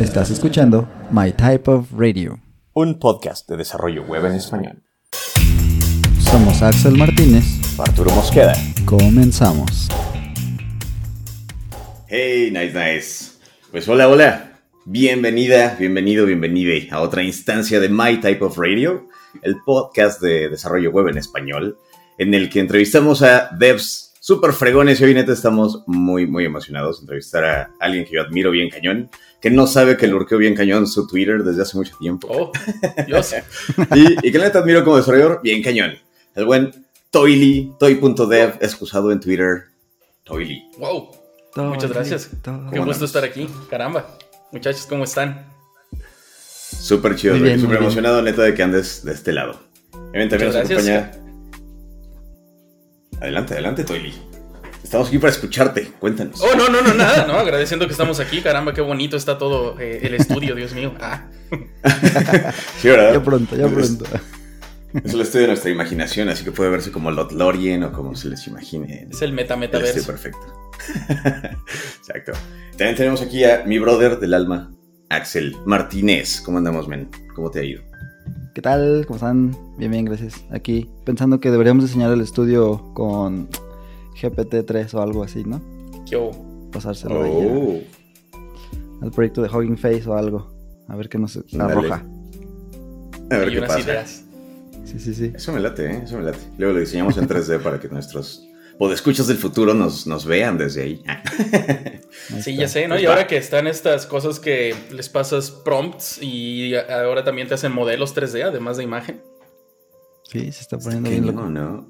Estás escuchando My Type of Radio. Un podcast de desarrollo web en español. Somos Axel Martínez. Arturo Mosqueda. Comenzamos. Hey, nice, nice. Pues hola, hola. Bienvenida, bienvenido, bienvenida a otra instancia de My Type of Radio, el podcast de desarrollo web en español, en el que entrevistamos a devs súper fregones y hoy neta estamos muy, muy emocionados de entrevistar a alguien que yo admiro bien cañón, que no sabe que lurqueo bien cañón su Twitter desde hace mucho tiempo. Oh, Dios. y, y que neta admiro como desarrollador bien cañón. El buen Toily, toy.dev, excusado en Twitter. Toily. Wow. Muchas gracias. Qué gusto estar aquí. Caramba. Muchachos, ¿cómo están? Súper chido, súper emocionado neta de que andes de este lado. También nos acompaña... Adelante, adelante, Toily. Estamos aquí para escucharte, cuéntanos. Oh, no, no, no, nada, no, agradeciendo que estamos aquí. Caramba, qué bonito está todo eh, el estudio, Dios mío. Ah, Sí, ¿verdad? Ya pronto, ya pronto. Es el estudio de nuestra imaginación, así que puede verse como Lothlorien o como se les imagine. es el meta metaverso. perfecto. Exacto. También tenemos aquí a mi brother del alma, Axel Martínez. ¿Cómo andamos, men? ¿Cómo te ha ido? ¿Qué tal? ¿Cómo están? Bien, bien, gracias. Aquí pensando que deberíamos diseñar el estudio con GPT-3 o algo así, ¿no? ¿Qué hubo? Pasárselo ahí Oh, a- al proyecto de Hugging Face o algo. A ver qué nos arroja. a ver Hay qué unas pasa. ideas. Sí, sí, sí. Eso me late, ¿eh? Eso me late. Luego lo diseñamos en 3D para que nuestros podescuchas del futuro nos, nos vean desde ahí. Sí, ya sé, ¿no? Pues Y va. ahora que están estas cosas que les pasas prompts y ahora también te hacen modelos 3D, además de imagen. Sí, se está poniendo bien loco, loco. ¿no?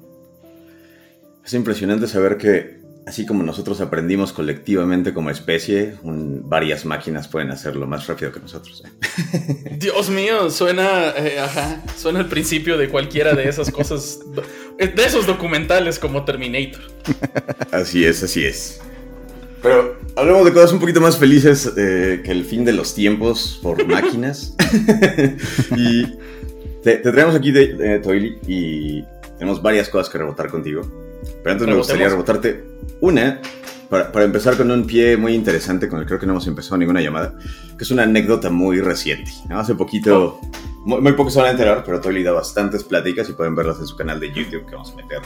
Es impresionante saber que, así como nosotros aprendimos colectivamente como especie, un- varias máquinas pueden hacerlo más rápido que nosotros. ¿eh? Dios mío, suena, eh, ajá, suena el principio de cualquiera de esas cosas, de esos documentales como Terminator. Así es, así es. Pero hablemos de cosas un poquito más felices eh, que el fin de los tiempos por máquinas. y te, te traemos aquí, de, Toily, y tenemos varias cosas que rebotar contigo. Pero antes me gustaría rebotarte una, para, para empezar con un pie muy interesante con el que creo que no hemos empezado ninguna llamada, que es una anécdota muy reciente. ¿no? Hace poquito, muy, muy pocos se van a enterar, pero Toily da bastantes pláticas y pueden verlas en su canal de YouTube que vamos a meter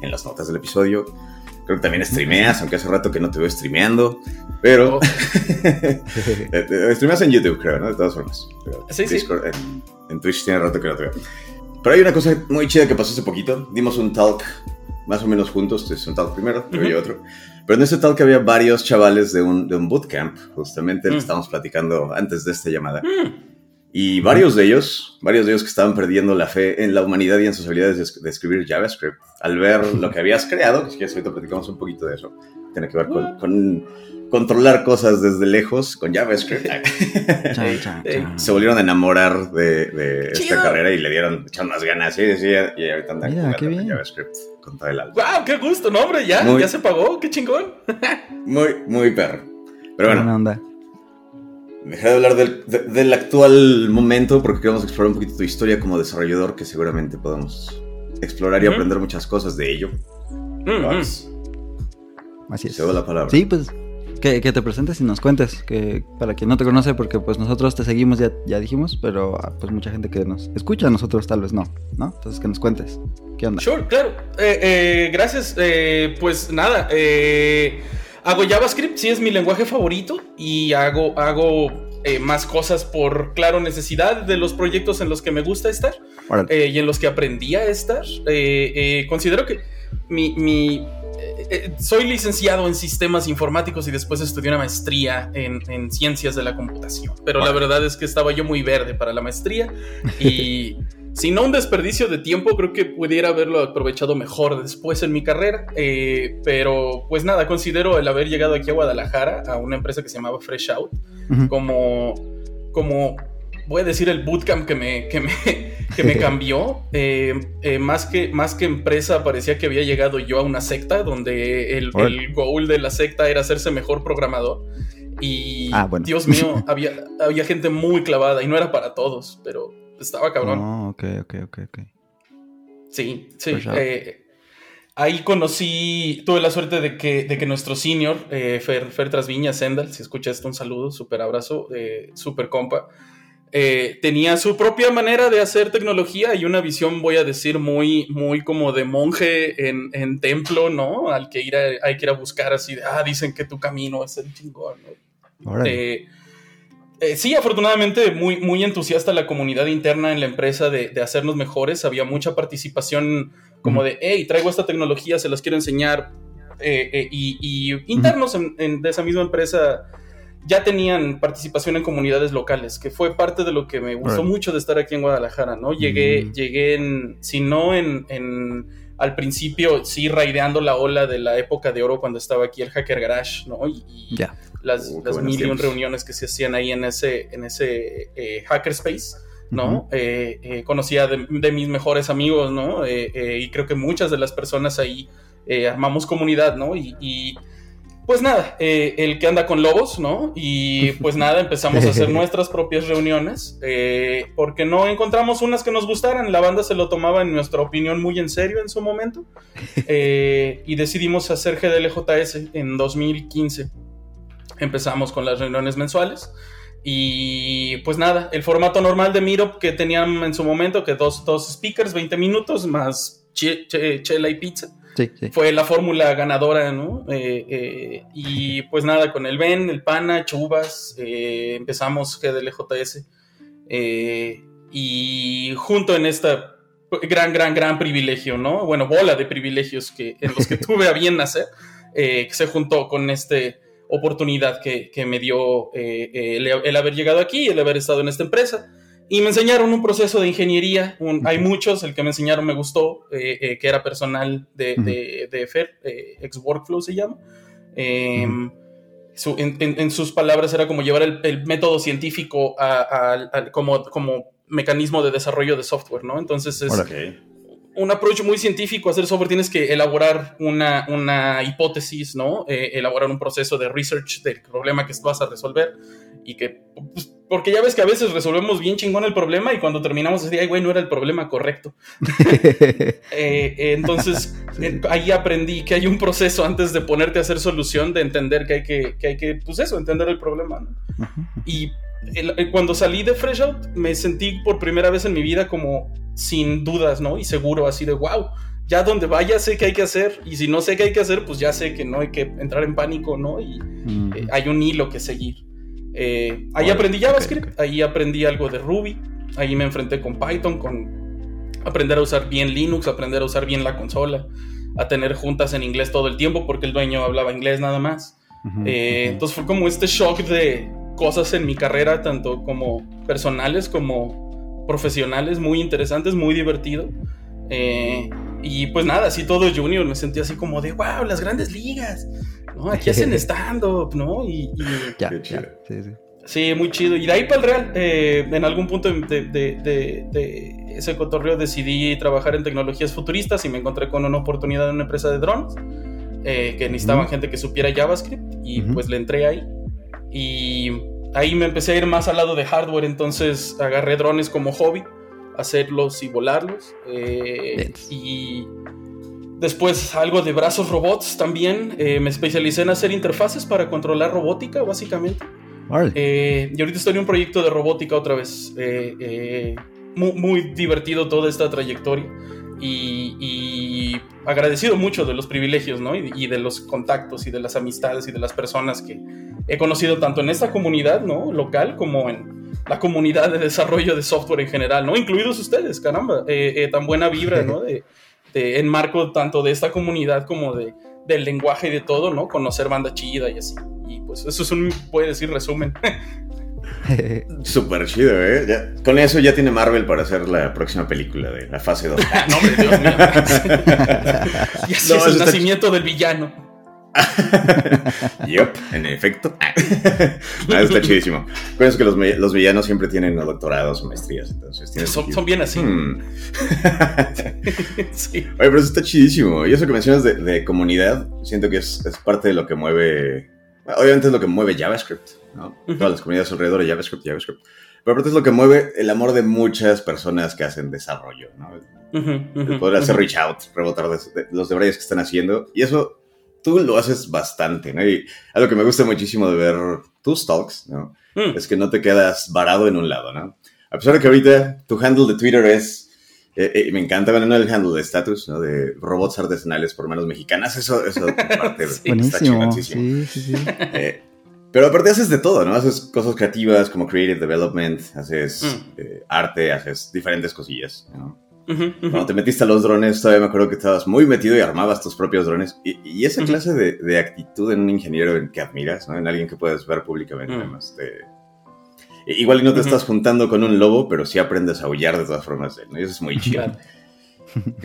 en las notas del episodio. Creo que también streameas, aunque hace rato que no te veo streameando. Pero. Oh. Eh, eh, streameas en YouTube, creo, ¿no? De todas formas. Sí, sí. Discord, En, en Twitch tiene rato que no te veo. Pero hay una cosa muy chida que pasó hace poquito. Dimos un talk, más o menos juntos. Es un talk primero, luego Ujú. yo otro. Pero en ese talk había varios chavales de un, de un bootcamp, justamente el que Mm. estábamos platicando antes de esta llamada. Mm, Y varios de ellos, varios de ellos que estaban perdiendo la fe en la humanidad y en sus habilidades de, es- de escribir JavaScript, al ver lo que habías creado, que si quieres ahorita platicamos un poquito de eso, tiene que ver con, con controlar cosas desde lejos con JavaScript. Se volvieron a enamorar de, de esta carrera y le dieron, echaron más ganas, sí, sí, y ahorita andan Mira, qué con bien. JavaScript con todo el alma. ¡Wow! ¡Qué gusto! No, hombre, ya, Muy- ya se pagó, qué chingón. Muy, muy perro. Pero bueno, Buena onda. Deja de hablar del, de- del actual momento porque queremos explorar un poquito tu historia como desarrollador que seguramente podemos explorar y aprender muchas cosas de ello. Mm. Max, Así es. cedo la palabra. Sí, pues que, que te presentes y nos cuentes, que para quien no te conoce, porque pues nosotros te seguimos, ya, ya dijimos, pero ah, pues mucha gente que nos escucha, nosotros tal vez no, ¿no? Entonces que nos cuentes, ¿qué onda? Sure, claro. Eh, eh, gracias. Eh, pues nada, hago JavaScript, sí es mi lenguaje favorito y hago, hago más cosas por, claro, necesidad de los proyectos en los que me gusta estar y en los que aprendí a estar. Considero que mi... mi- soy licenciado en sistemas informáticos y después estudié una maestría en, en ciencias de la computación. Pero la verdad es que estaba yo muy verde para la maestría y si no un desperdicio de tiempo, creo que pudiera haberlo aprovechado mejor después en mi carrera. Eh, pero pues nada, considero el haber llegado aquí a Guadalajara a una empresa que se llamaba Fresh Out como, como voy a decir el bootcamp que me, que me, que me cambió. Eh, eh, más, que, más que empresa, parecía que había llegado yo a una secta donde el, el goal de la secta era hacerse mejor programador. Y Ah, bueno. Dios mío, había, había gente muy clavada y no era para todos, pero estaba cabrón. Oh, ok, ok, ok, ok. Sí, sí. Fresh Out. eh, ahí conocí, tuve la suerte de que, de que nuestro senior, eh, Fer, Fer Trasviña, Sendal, si escucha esto, un saludo, súper abrazo, eh, súper compa. Eh, tenía su propia manera de hacer tecnología y una visión, voy a decir, muy, muy como de monje en, en templo, ¿no? Al que ir a, hay que ir a buscar así de, ah, dicen que tu camino es el chingón, ¿no? Eh, eh, sí, afortunadamente, muy, muy entusiasta la comunidad interna en la empresa de, de hacernos mejores. Había mucha participación como de, hey, traigo esta tecnología, se las quiero enseñar. y, y, internos en, en, de esa misma empresa ya tenían participación en comunidades locales, que fue parte de lo que me gustó mucho de estar aquí en Guadalajara, ¿no? Llegué, mm. llegué en, si no en, en, al principio, sí, raideando la ola de la época de oro cuando estaba aquí el Hacker Garage, ¿no? Y, las, uh, las mil y un reuniones que se hacían ahí en ese, en ese eh, Hackerspace. ¿no? eh, eh, conocía de, de, mis mejores amigos, ¿no? Eh, eh, y creo que muchas de las personas ahí armamos comunidad, ¿no? y, y pues nada, eh, el que anda con lobos, ¿no? Y pues nada, empezamos a hacer nuestras propias reuniones, eh, porque no encontramos unas que nos gustaran, la banda se lo tomaba en nuestra opinión muy en serio en su momento, eh, y decidimos hacer GDLJS en 2015. Empezamos con las reuniones mensuales. Y pues nada, el formato normal de Meetup que tenían en su momento, que dos, dos speakers, 20 minutos, más chela y pizza. Fue la fórmula ganadora, ¿no? Eh, eh, y pues nada, con el Ben, el Pana, Chubas, eh, empezamos GDLJS. y junto en esta gran, gran, gran privilegio, ¿no? Bueno, bola de privilegios que, en los que tuve a bien nacer, que se juntó con esta oportunidad que, que me dio el, el, haber llegado aquí, el haber estado en esta empresa. Y me enseñaron un proceso de ingeniería. hay muchos, el que me enseñaron me gustó, eh, eh, que era personal de, de, de FER, eh, ex Workflow se llama. Em, su, en, en, sus palabras era como llevar el, el método científico a, a, a, como, como mecanismo de desarrollo de software, ¿no? Entonces es okay. un approach muy científico. Hacer software tienes que elaborar una, una hipótesis, ¿no? Eh, elaborar un proceso de research del problema que vas a resolver y que pues, porque ya ves que a veces resolvemos bien chingón el problema y cuando terminamos así, ay, güey, no era el problema correcto. eh, eh, entonces, sí. eh, ahí aprendí que hay un proceso antes de ponerte a hacer solución, de entender que hay que, que hay que pues eso, entender el problema. ¿no? Y el, el, cuando salí de Fresh Out, me sentí por primera vez en mi vida como sin dudas, ¿no? Y seguro, así de, wow, ya donde vaya sé qué hay que hacer y si no sé qué hay que hacer, pues ya sé que no hay que entrar en pánico, ¿no? Y mm. eh, hay un hilo que seguir. Eh, ahí aprendí JavaScript, okay, okay. ahí aprendí algo de Ruby, ahí me enfrenté con Python, con aprender a usar bien Linux, aprender a usar bien la consola, a tener juntas en inglés todo el tiempo porque el dueño hablaba inglés nada más. Uh -huh, eh, uh -huh. Entonces fue como este shock de cosas en mi carrera, tanto como personales como profesionales, muy interesantes, muy divertido. Eh, y pues nada, así todo junior, me sentí así como de, wow, las grandes ligas. ¿No? Aquí hacen stand-up, ¿no? Y, y ya, ya, sí, sí. Sí, muy chido. Y de ahí para el Real, eh, en algún punto de, de, de, de, ese cotorreo decidí trabajar en tecnologías futuristas y me encontré con una oportunidad en una empresa de drones eh, que necesitaban mm. gente que supiera JavaScript y mm -hmm. pues le entré ahí. Y ahí me empecé a ir más al lado de hardware, entonces agarré drones como hobby, hacerlos y volarlos. Eh, y Después algo de brazos robots también. Eh, me especialicé en hacer interfaces para controlar robótica, básicamente. Vale. Eh, y ahorita estoy en un proyecto de robótica otra vez. Eh, eh muy, muy, divertido toda esta trayectoria. Y, y, agradecido mucho de los privilegios, ¿no? Y, y, de los contactos y de las amistades y de las personas que he conocido tanto en esta comunidad, ¿no? Local como en la comunidad de desarrollo de software en general, ¿no? Incluidos ustedes, caramba. Eh, tan buena vibra, ¿no? De, de, en marco tanto de esta comunidad como de, del lenguaje y de todo, ¿no? Conocer banda chida y así. Y pues eso es un, puede decir, resumen. Súper chido, ¿eh? Ya, con eso ya tiene Marvel para hacer la próxima película de la fase 2. no, hombre, Dios mío. y así no, es el nacimiento del villano. yep, en efecto. ah, está chidísimo. Acuérdense que los, los, villanos siempre tienen doctorados o maestrías, entonces son, son, bien así. Hmm. sí. Oye, pero eso está chidísimo. Y eso que mencionas de, de comunidad, siento que es, es, parte de lo que mueve. Obviamente es lo que mueve JavaScript, ¿no? Uh -huh. Todas las comunidades alrededor de JavaScript, JavaScript. Pero aparte es lo que mueve el amor de muchas personas que hacen desarrollo, ¿no? el poder hacer reach out, rebotar de, los deberes que están haciendo. Y eso tú lo haces bastante, ¿no? Y algo que me gusta muchísimo de ver tus talks, ¿no? Mm. Es que no te quedas varado en un lado, ¿no? A pesar de que ahorita tu handle de Twitter es, eh, eh, me encanta, bueno, no el handle de status, ¿no? De robots artesanales por manos mexicanas, eso, eso parte sí. está Sí, sí, sí. Eh, pero aparte haces de todo, ¿no? Haces cosas creativas como creative development, haces mm. arte, haces diferentes cosillas, ¿no? Cuando te metiste a los drones, todavía me acuerdo que estabas muy metido y armabas tus propios drones. Y, esa clase de, actitud en un ingeniero en que admiras, ¿no? En alguien que puedes ver públicamente, además, de Igual y no te estás juntando con un lobo, pero sí aprendes a aullar de todas formas de él, ¿no? Y eso es muy chido.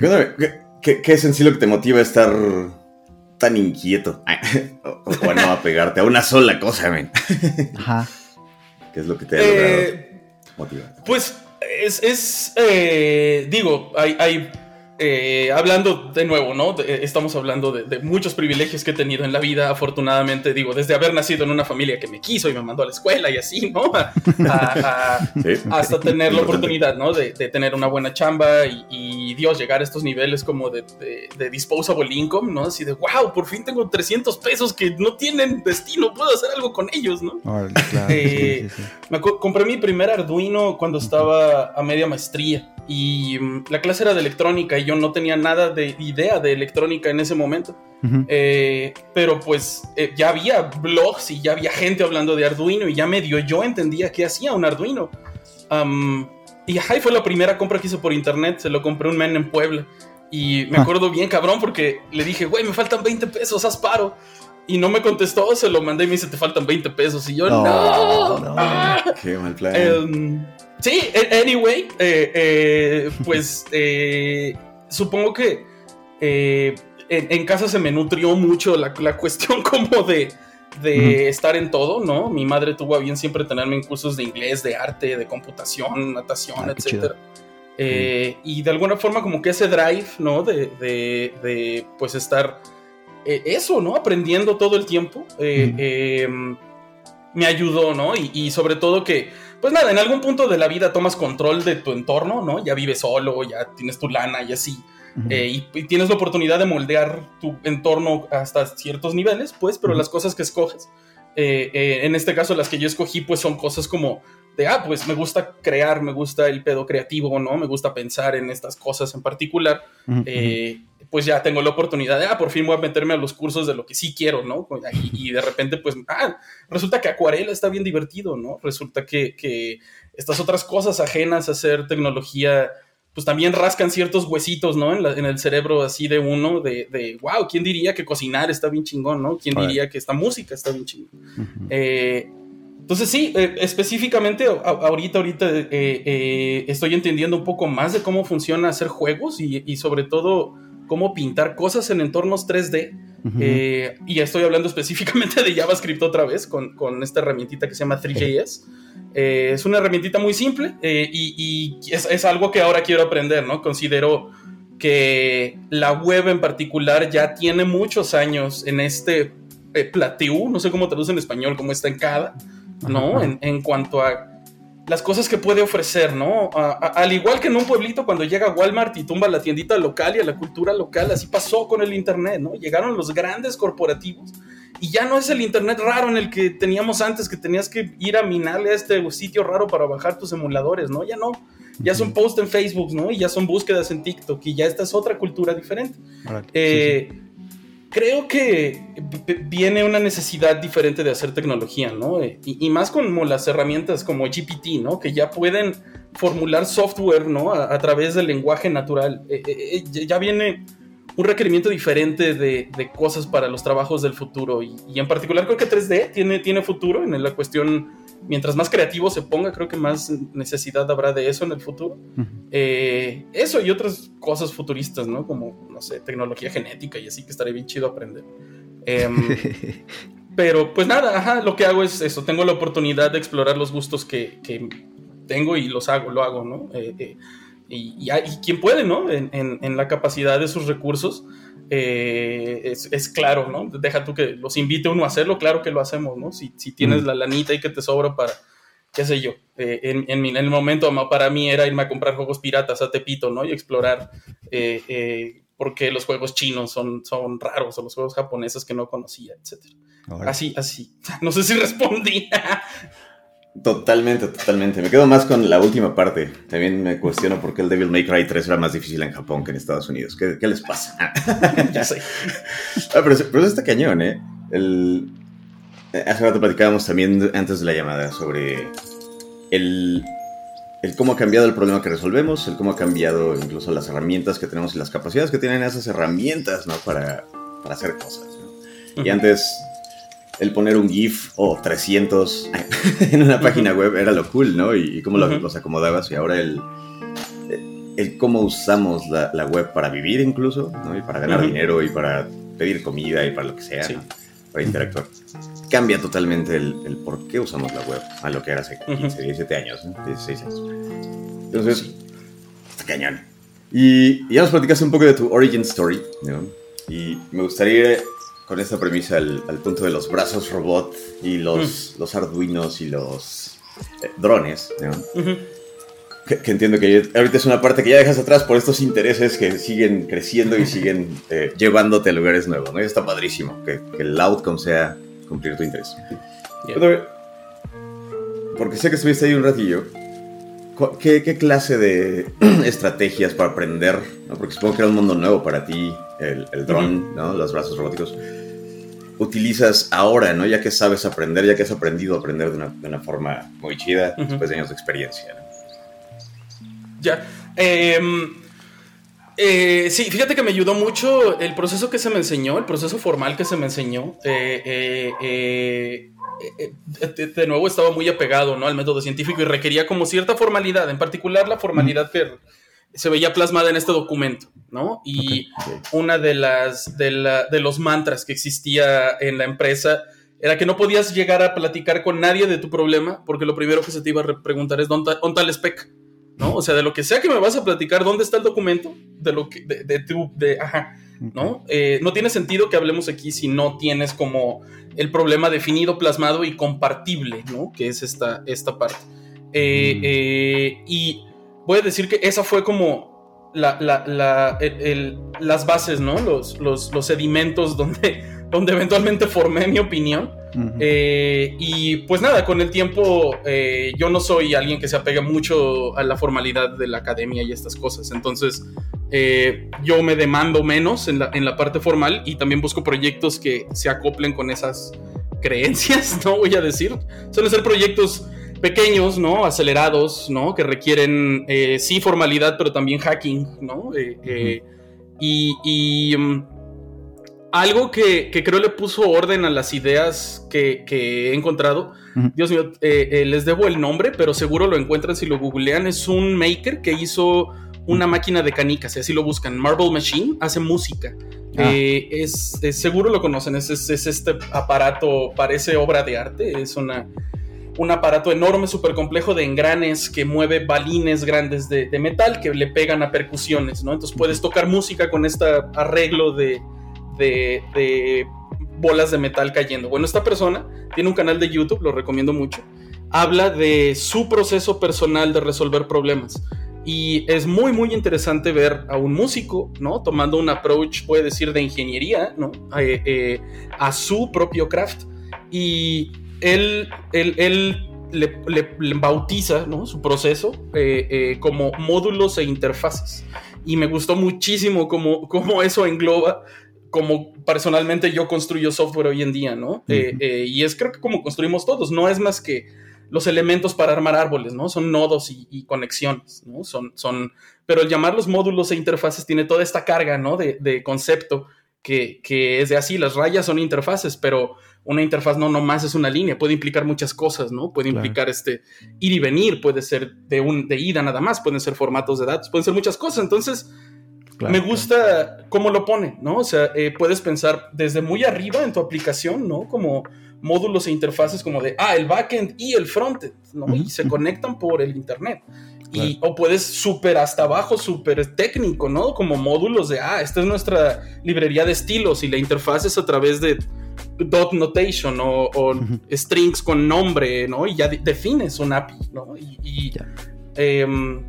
¿qué, es en sí lo que te motiva a estar tan inquieto? o, a no a pegarte a una sola cosa, men. Ajá. ¿Qué es lo que te ha eh, Pues es, es eh, digo, hay, hay eh, hablando de nuevo, ¿no? estamos hablando de, muchos privilegios que he tenido en la vida, afortunadamente, digo, desde haber nacido en una familia que me quiso y me mandó a la escuela y así, ¿no? hasta tener la oportunidad, ¿no? De, tener una buena chamba y, Dios, llegar a estos niveles como de, disposable income, ¿no? Así de, wow, por fin tengo 300 pesos que no tienen destino, puedo hacer algo con ellos, ¿no? Eh, me compré mi primer Arduino cuando estaba a media maestría y mm, la clase era de electrónica y yo no tenía nada de idea de electrónica en ese momento. Eh, pero pues eh, ya había blogs y ya había gente hablando de Arduino y ya medio yo entendía qué hacía un Arduino. y fue la primera compra que hice por internet, se lo compré un men en Puebla. Y me ah. acuerdo bien, cabrón, porque le dije, güey, me faltan 20 pesos, haz paro. Y no me contestó, se lo mandé y me dice, te faltan 20 pesos. Y yo, no. Qué mal plan. Em, Sí, anyway, eh, eh, pues eh, supongo que en, casa se me nutrió mucho la, cuestión como de, estar en todo, ¿no? Mi madre tuvo a bien siempre tenerme en cursos de inglés, de arte, de computación, natación, ah, etc. Y de alguna forma como que ese drive, ¿no? De, pues estar eso, ¿no? Aprendiendo todo el tiempo, em, me ayudó, ¿no? y sobre todo que pues nada, en algún punto de la vida tomas control de tu entorno, ¿no? Ya vives solo, ya tienes tu lana y así. Eh, y, tienes la oportunidad de moldear tu entorno hasta ciertos niveles, pues, pero las cosas que escoges, eh, eh, en este caso las que yo escogí, pues son cosas como de, ah, pues me gusta crear, me gusta el pedo creativo, ¿no? Me gusta pensar en estas cosas en particular pues ya tengo la oportunidad de, ah, por fin voy a meterme a los cursos de lo que sí quiero, ¿no? Y, de repente, pues, ah, resulta que acuarela está bien divertido, ¿no? Resulta que, estas otras cosas ajenas a hacer tecnología, pues también rascan ciertos huesitos, ¿no? En, el cerebro así de uno, de, de, wow, ¿quién diría que cocinar está bien chingón, ¿no? ¿Quién diría que esta música está bien chingón? Eh, entonces sí, eh, específicamente ahorita, ahorita eh, estoy entendiendo un poco más de cómo funciona hacer juegos y, y sobre todo cómo pintar cosas en entornos 3D. Eh, y estoy hablando específicamente de JavaScript otra vez con, esta herramientita que se llama 3JS. Eh, es una herramientita muy simple eh, y, es, algo que ahora quiero aprender, ¿no? Considero que la web en particular ya tiene muchos años en este plateau, no sé cómo traduce en español, como está en cada, ¿no? En, en cuanto a las cosas que puede ofrecer, ¿no? al igual que en un pueblito cuando llega Walmart y tumba la tiendita local y a la cultura local, así pasó con el Internet, ¿no? Llegaron los grandes corporativos y ya no es el Internet raro en el que teníamos antes, que tenías que ir a minarle a este sitio raro para bajar tus emuladores, ¿no? Ya no. Ya son posts en Facebook, ¿no? Y ya son búsquedas en TikTok y ya esta es otra cultura diferente. Eh, creo que viene una necesidad diferente de hacer tecnología, ¿no? Eh, y, más con las herramientas como GPT, ¿no? Que ya pueden formular software, ¿no? A, través del lenguaje natural. Eh, eh, ya viene un requerimiento diferente de, cosas para los trabajos del futuro. Y, y, en particular creo que 3D tiene, tiene futuro en la cuestión mientras más creativo se ponga, creo que más necesidad habrá de eso en el futuro. Eh, eso y otras cosas futuristas, ¿no? Como, no sé, tecnología genética y así que estaría bien chido aprender. Em, pero pues nada, ajá, lo que hago es eso, tengo la oportunidad de explorar los gustos que, tengo y los hago, lo hago, ¿no? Eh, eh, y, y, quien puede, ¿no? En, en, la capacidad de sus recursos, eh, es, claro, ¿no? Deja tú que los invite uno a hacerlo, claro que lo hacemos, ¿no? Si, tienes la lanita y que te sobra para qué sé yo, eh, en, en, el momento para mí era irme a comprar juegos piratas a Tepito, ¿no? Y explorar eh, eh, por qué los juegos chinos son, son raros o los juegos japoneses que no conocía, etc. Así, así. No sé si respondí. Totalmente, totalmente. Me quedo más con la última parte. También me cuestiono por qué el Devil May Cry 3 era más difícil en Japón que en Estados Unidos. ¿Qué, qué les pasa? ya sé. Ah, pero, pero, está cañón, ¿eh? El, hace rato platicábamos también antes de la llamada sobre el, el cómo ha cambiado el problema que resolvemos, el cómo ha cambiado incluso las herramientas que tenemos y las capacidades que tienen esas herramientas, ¿no? Para, para hacer cosas. ¿no? Y antes el poner un GIF o 300 en una página web era lo cool, ¿no? Y, cómo los acomodabas y ahora el, el cómo usamos la, la web para vivir incluso, ¿no? Y para ganar dinero y para pedir comida y para lo que sea, ¿no? para interactuar. Cambia totalmente el, el, por qué usamos la web a lo que era hace 15, 17 años, ¿no? 16 años. Entonces, está cañón. Y, y ya nos platicaste un poco de tu origin story, ¿no? Y me gustaría con esta premisa al, punto de los brazos robot y los, los arduinos y los eh, drones, ¿no? que, entiendo que ahorita es una parte que ya dejas atrás por estos intereses que siguen creciendo y siguen eh, llevándote a lugares nuevos, ¿no? Y está padrísimo que, el outcome sea cumplir tu interés. porque sé que estuviste ahí un ratillo. ¿Qué, qué clase de estrategias para aprender? Porque supongo que era un mundo nuevo para ti, el, el dron, ¿no? los brazos robóticos utilizas ahora, ¿no? Ya que sabes aprender, ya que has aprendido a aprender de una, de una forma muy chida después de años de experiencia. Ya. Em, eh, sí, fíjate que me ayudó mucho el proceso que se me enseñó, el proceso formal que se me enseñó. Eh, eh, de, nuevo estaba muy apegado ¿no? al método científico y requería como cierta formalidad, en particular la formalidad que se veía plasmada en este documento, ¿no? Y una de las de, los mantras que existía en la empresa era que no podías llegar a platicar con nadie de tu problema porque lo primero que se te iba a preguntar es ¿dónde, está el spec? ¿No? O sea, de lo que sea que me vas a platicar, ¿dónde está el documento? De lo que, de, tu, de, ajá, ¿no? Eh, no tiene sentido que hablemos aquí si no tienes como el problema definido, plasmado y compartible, ¿no? Que es esta, esta parte. Eh, mm. eh, y voy a decir que esa fue como las bases, ¿no? Los, los, sedimentos donde, donde eventualmente formé mi opinión. Eh, y pues nada, con el tiempo eh, yo no soy alguien que se apega mucho a la formalidad de la academia y estas cosas. Entonces eh, yo me demando menos en la, en la parte formal y también busco proyectos que se acoplen con esas creencias, no voy a decir. Suelen ser proyectos pequeños, ¿no? Acelerados, ¿no? Que requieren, eh, sí, formalidad, pero también hacking, ¿no? Eh, eh, y, mm, algo que, creo le puso orden a las ideas que, he encontrado, Dios mío, les debo el nombre, pero seguro lo encuentran si lo googlean, es un maker que hizo una máquina de canicas, y así lo buscan, Marble Machine, hace música. Ah. es, seguro lo conocen, es, es, este aparato, parece obra de arte, es una un aparato enorme, súper complejo de engranes que mueve balines grandes de, metal que le pegan a percusiones, ¿no? Entonces puedes tocar música con este arreglo de, de, bolas de metal cayendo. Bueno, esta persona tiene un canal de YouTube, lo recomiendo mucho. Habla de su proceso personal de resolver problemas. Y es muy, muy interesante ver a un músico, ¿no? Tomando un approach, puede decir, de ingeniería, ¿no? Eh, eh, a su propio craft. Y él, le, bautiza su proceso eh, eh, como módulos e interfaces. Y me gustó muchísimo cómo, cómo eso engloba como personalmente yo construyo software hoy en día, ¿no? Eh, y es creo que como construimos todos, no es más que los elementos para armar árboles, ¿no? Son nodos y, conexiones, ¿no? Son, son, pero el llamarlos módulos e interfaces tiene toda esta carga, ¿no? De, de concepto que, que, es de así, las rayas son interfaces, pero una interfaz no nomás es una línea, puede implicar muchas cosas, ¿no? Puede implicar este ir y venir, puede ser de, un, de ida nada más, pueden ser formatos de datos, pueden ser muchas cosas. Entonces, me gusta cómo lo pone, ¿no? O sea, eh, puedes pensar desde muy arriba en tu aplicación, ¿no? Como módulos e interfaces como de, ah, el backend y el frontend, ¿no? Y se conectan por el internet. Y, o puedes súper hasta abajo, súper técnico, ¿no? Como módulos de, ah, esta es nuestra librería de estilos y la interfaz es a través de dot notation o, strings con nombre, ¿no? Y ya defines un API, ¿no? Y, em,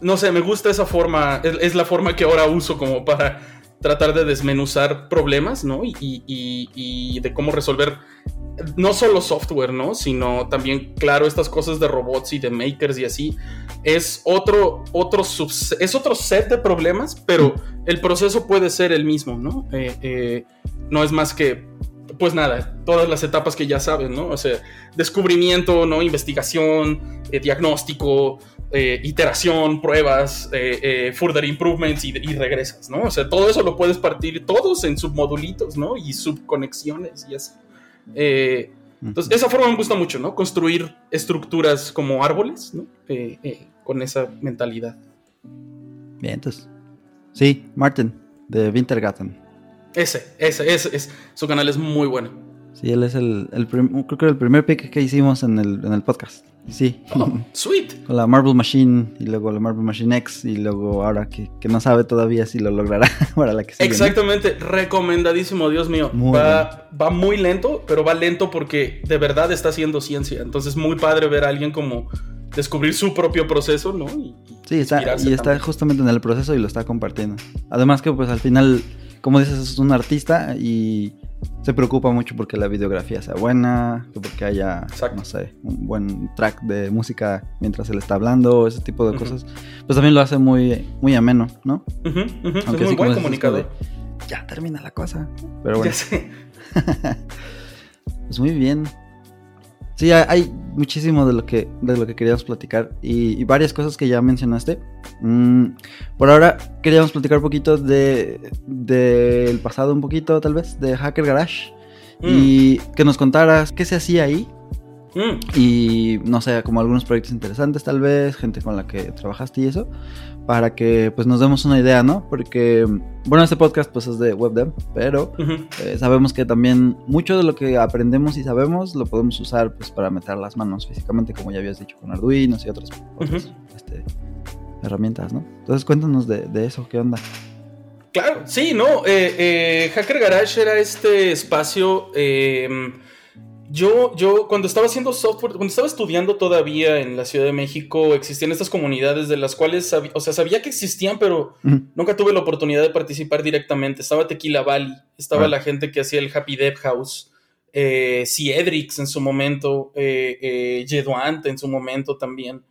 no sé, me gusta esa forma, es, la forma que ahora uso como para tratar de desmenuzar problemas, ¿no? Y, de cómo resolver no solo software, ¿no? Sino también, claro, estas cosas de robots y de makers y así. Es otro, otro, es otro set de problemas, pero el proceso puede ser el mismo, ¿no? Eh, eh, no es más que pues nada, todas las etapas que ya saben, ¿no? O sea, descubrimiento, ¿no? Investigación, eh, diagnóstico, iteración, pruebas, further improvements y, regresas, ¿no? O sea, todo eso lo puedes partir todos en submodulitos, ¿no? Y subconexiones y así. Entonces, esa forma me gusta mucho, ¿no? Construir estructuras como árboles, ¿no? con esa mentalidad. Bien, entonces. Sí, Martin, de Wintergarten. Ese, ese, ese, es, su canal es muy bueno. Sí, él es el, el creo que el primer pick que hicimos en el, en el podcast. Sí. Oh, sweet. Con la Marble Machine y luego la Marble Machine X y luego ahora que, que no sabe todavía si lo logrará para la que sigue. Exactamente, recomendadísimo, Dios mío. va, va muy lento, pero va lento porque de verdad está haciendo ciencia. Entonces, muy padre ver a alguien como descubrir su propio proceso, ¿no? Y, sí, está, y está justamente en el proceso y lo está compartiendo. Además que pues al final como dices, es un artista y se preocupa mucho porque la videografía sea buena, porque haya, no sé, un buen track de música mientras él está hablando, ese tipo de cosas. Pues también lo hace muy, muy ameno, ¿no? Aunque es muy buen comunicador. ya termina la cosa. Pero bueno. pues muy bien. Sí, hay muchísimo de lo que, de lo que queríamos platicar y, varias cosas que ya mencionaste. Mm, por ahora queríamos platicar un poquito del de, pasado, un poquito tal vez, de Hacker Garage. Mm. Y que nos contaras qué se hacía ahí Mm. Y no sé, como algunos proyectos interesantes tal vez, gente con la que trabajaste y eso, para que pues nos demos una idea, ¿no? Porque, bueno, este podcast pues es de WebDev, pero eh, sabemos que también mucho de lo que aprendemos y sabemos lo podemos usar pues para meter las manos físicamente, como ya habías dicho, con Arduino y otras, este, herramientas, ¿no? Entonces cuéntanos de, eso, ¿qué onda? Claro, sí, no, eh, eh, Hacker Garage era este espacio yo, yo, cuando estaba haciendo software, cuando estaba estudiando todavía en la Ciudad de México, existían estas comunidades de las cuales, o sea, sabía que existían, pero nunca tuve la oportunidad de participar directamente. Estaba Tequila Valley, estaba la gente que hacía el Happy Dev House, eh, Ciedrix en su momento, eh, eh en su momento también,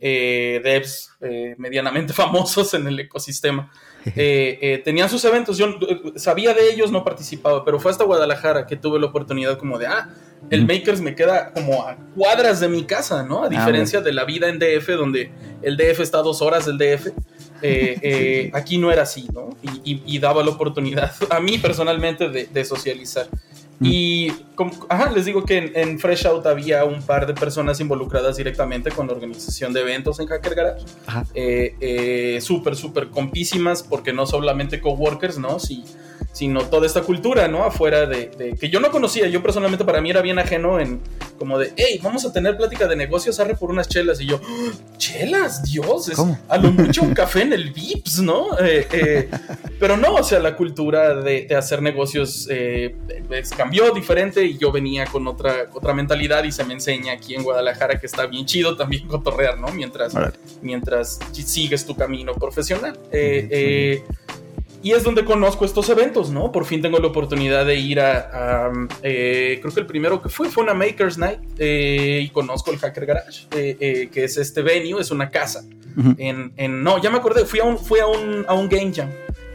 eh, devs eh, medianamente famosos en el ecosistema. Eh, eh, tenían sus eventos, yo eh, sabía de ellos, no participaba, pero fue hasta Guadalajara que tuve la oportunidad como de, ah, el Makers me queda como a cuadras de mi casa, ¿no? A ah, diferencia de la vida en DF, donde el DF está a dos horas del DF. aquí no era así, ¿no? Y, daba la oportunidad a mí personalmente de socializar. Y ajá, les digo que en, Fresh Out había un par de personas involucradas directamente con la organización de eventos en Hacker Garage. Eh, eh, súper, súper compísimas, porque no solamente coworkers, ¿no? Sí, sino toda esta cultura, ¿no? Afuera de, que yo no conocía, yo personalmente para mí era bien ajeno en como de, hey, vamos a tener plática de negocios, arre por unas chelas, y yo, ¡Ah, chelas, Dios, es a lo mucho un café en el Vips, ¿no? Eh, eh, pero no, o sea, la cultura de, hacer negocios eh, cambió diferente y yo venía con otra, otra mentalidad y se me enseña aquí en Guadalajara que está bien chido también cotorrear, ¿no? Mientras, mientras sigues tu camino profesional. eh, y es donde conozco estos eventos, ¿no? Por fin tengo la oportunidad de ir a, eh, creo que el primero que fue fue una Maker's Night eh, y conozco el Hacker Garage, eh, que es este venue, es una casa. en, en, no, ya me acordé, fui a un, fui a un, a un Game Jam.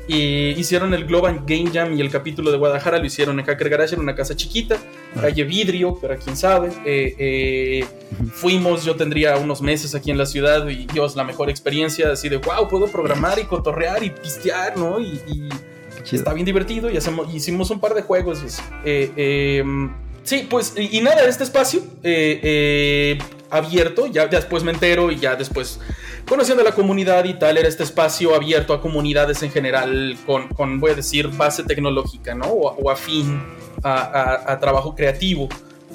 Y hicieron el Global Game Jam y el capítulo de Guadalajara lo hicieron en Hacker Garage, en una casa chiquita, calle vidrio, pero quién sabe. Eh, eh, fuimos, yo tendría unos meses aquí en la ciudad y Dios, la mejor experiencia, así de wow, puedo programar y cotorrear y pistear, ¿no? Y, está bien divertido y hacemos, hicimos un par de juegos. Eh, em, sí, pues, y, y, nada, este espacio abierto, ya después me entero y ya después conociendo la comunidad y tal, era este espacio abierto a comunidades en general con, voy a decir, base tecnológica, ¿no? O, afín a, trabajo creativo.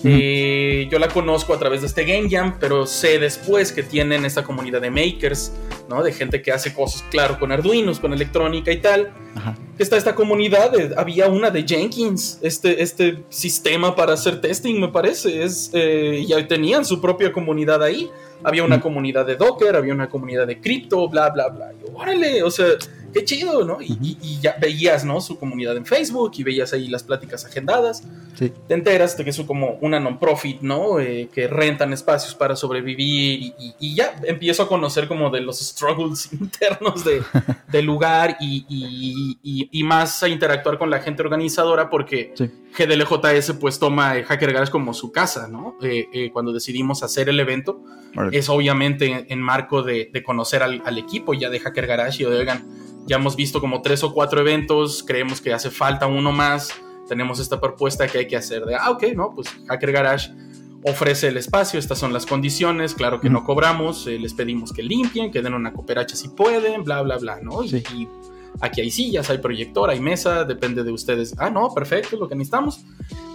Eh, yo la conozco a través de este Game Jam, pero sé después que tienen esta comunidad de makers, ¿no? De gente que hace cosas, claro, con Arduinos, con electrónica y tal. Ajá. Está esta comunidad, había una de Jenkins, este, este sistema para hacer testing, me parece. Es, eh, ya tenían su propia comunidad ahí. Había una comunidad de Docker, había una comunidad de cripto, bla, bla, bla. Y, órale, o sea, qué chido, ¿no? Y, y, ya veías, ¿no? Su comunidad en Facebook y veías ahí las pláticas agendadas. Sí. Te enteras de que es como una non-profit, ¿no? Eh, que rentan espacios para sobrevivir y, y, ya empiezo a conocer como de los struggles internos de, del lugar y, y, más a interactuar con la gente organizadora porque Sí. GDLJS pues toma el Hacker Garage como su casa, ¿no? Eh, eh, cuando decidimos hacer el evento Órale. es obviamente en, en marco de, de conocer al, al, equipo ya de Hacker Garage y oigan, ya hemos visto como tres o cuatro eventos, creemos que hace falta uno más, tenemos esta propuesta que hay que hacer de, ah, ok, no, pues Hacker Garage ofrece el espacio, estas son las condiciones, claro que no cobramos, eh, les pedimos que limpien, que den una cooperacha si pueden, bla, bla, bla, ¿no? Y- Sí. Y, aquí hay sillas, hay proyector, hay mesa, depende de ustedes. Ah, no, perfecto, es lo que necesitamos.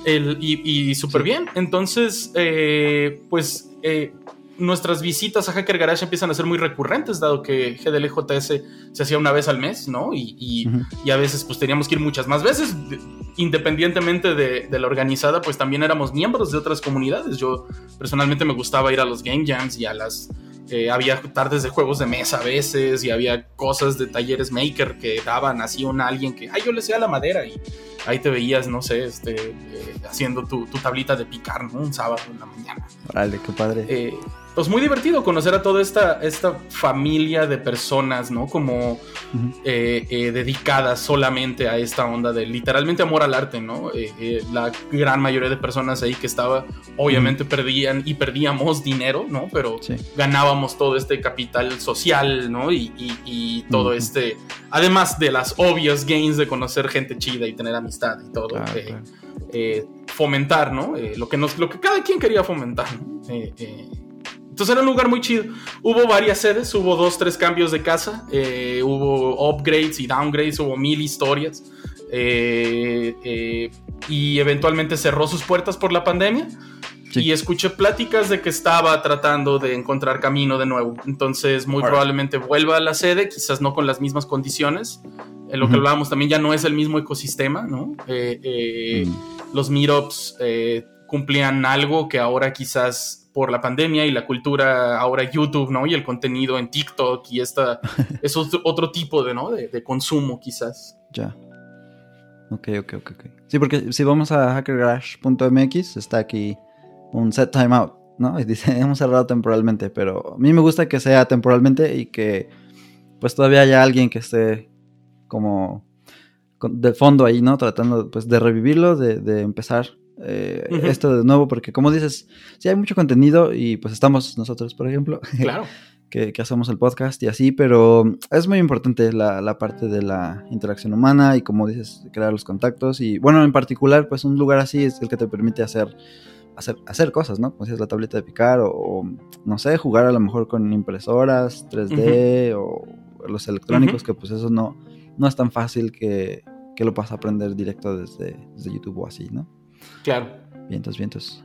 El, y y súper Sí. bien. Entonces, eh, pues eh, nuestras visitas a Hacker Garage empiezan a ser muy recurrentes, dado que GDLJS se hacía una vez al mes, ¿no? Y, y- a veces pues teníamos que ir muchas más veces. De- Independientemente de, de la organizada, pues también éramos miembros de otras comunidades. Yo personalmente me gustaba ir a los game jams y a las... eh, había tardes de juegos de mesa a veces y había cosas de talleres maker que daban así un alguien que, ay, yo le sé a la madera y ahí te veías, no sé, este, eh, haciendo tu, tu tablita de picar, ¿no? Un sábado en la mañana. Órale, qué padre. Eh, pues muy divertido conocer a toda esta, esta familia de personas, ¿no? Como eh, eh, dedicadas solamente a esta onda de literalmente amor al arte, ¿no? Eh, eh, la gran mayoría de personas ahí que estaba, obviamente perdían y perdíamos dinero, ¿no? Pero Sí. ganábamos todo este capital social, ¿no? Y, y- y todo este, además de las obvias gains de conocer gente chida y tener amistad y todo, Claro, claro. fomentar, ¿no? Lo, que nos, lo que cada quien quería fomentar, ¿no? Entonces era un lugar muy chido. Hubo varias sedes, hubo dos, tres cambios de casa, eh, hubo upgrades y downgrades, hubo mil historias. eh, eh, y eventualmente cerró sus puertas por la pandemia. Sí. Y escuché pláticas de que estaba tratando de encontrar camino de nuevo. Entonces, muy Alright. probablemente vuelva a la sede, quizás no con las mismas condiciones. En lo que Ujú. hablábamos también ya no es el mismo ecosistema, ¿no? Eh, eh, Mm. los meetups eh, cumplían algo que ahora quizás por la pandemia y la cultura, ahora YouTube, ¿no? Y el contenido en TikTok y esta es otro, otro tipo de, ¿no? De, de consumo quizás. Ya. Ok, ok, ok, ok. Sí, porque si vamos a hackergarage.mx, está aquí un set timeout, ¿no? Y dice, hemos cerrado temporalmente, pero a mí me gusta que sea temporalmente y que pues todavía haya alguien que esté como de fondo ahí, ¿no? Tratando pues de revivirlo, de, de empezar eh, esto de nuevo, porque como dices, sí hay mucho contenido y pues estamos nosotros, por ejemplo, Claro. que, que hacemos el podcast y así, pero es muy importante la, la parte de la interacción humana y como dices, crear los contactos y bueno, en particular, pues un lugar así es el que te permite hacer, hacer, hacer cosas, ¿no? Como dices, la tableta de picar o, o, no sé, jugar a lo mejor con impresoras 3D o los electrónicos, que pues eso no, no es tan fácil que, que lo puedas aprender directo desde, desde YouTube o así, ¿no? Claro. Vientos, vientos.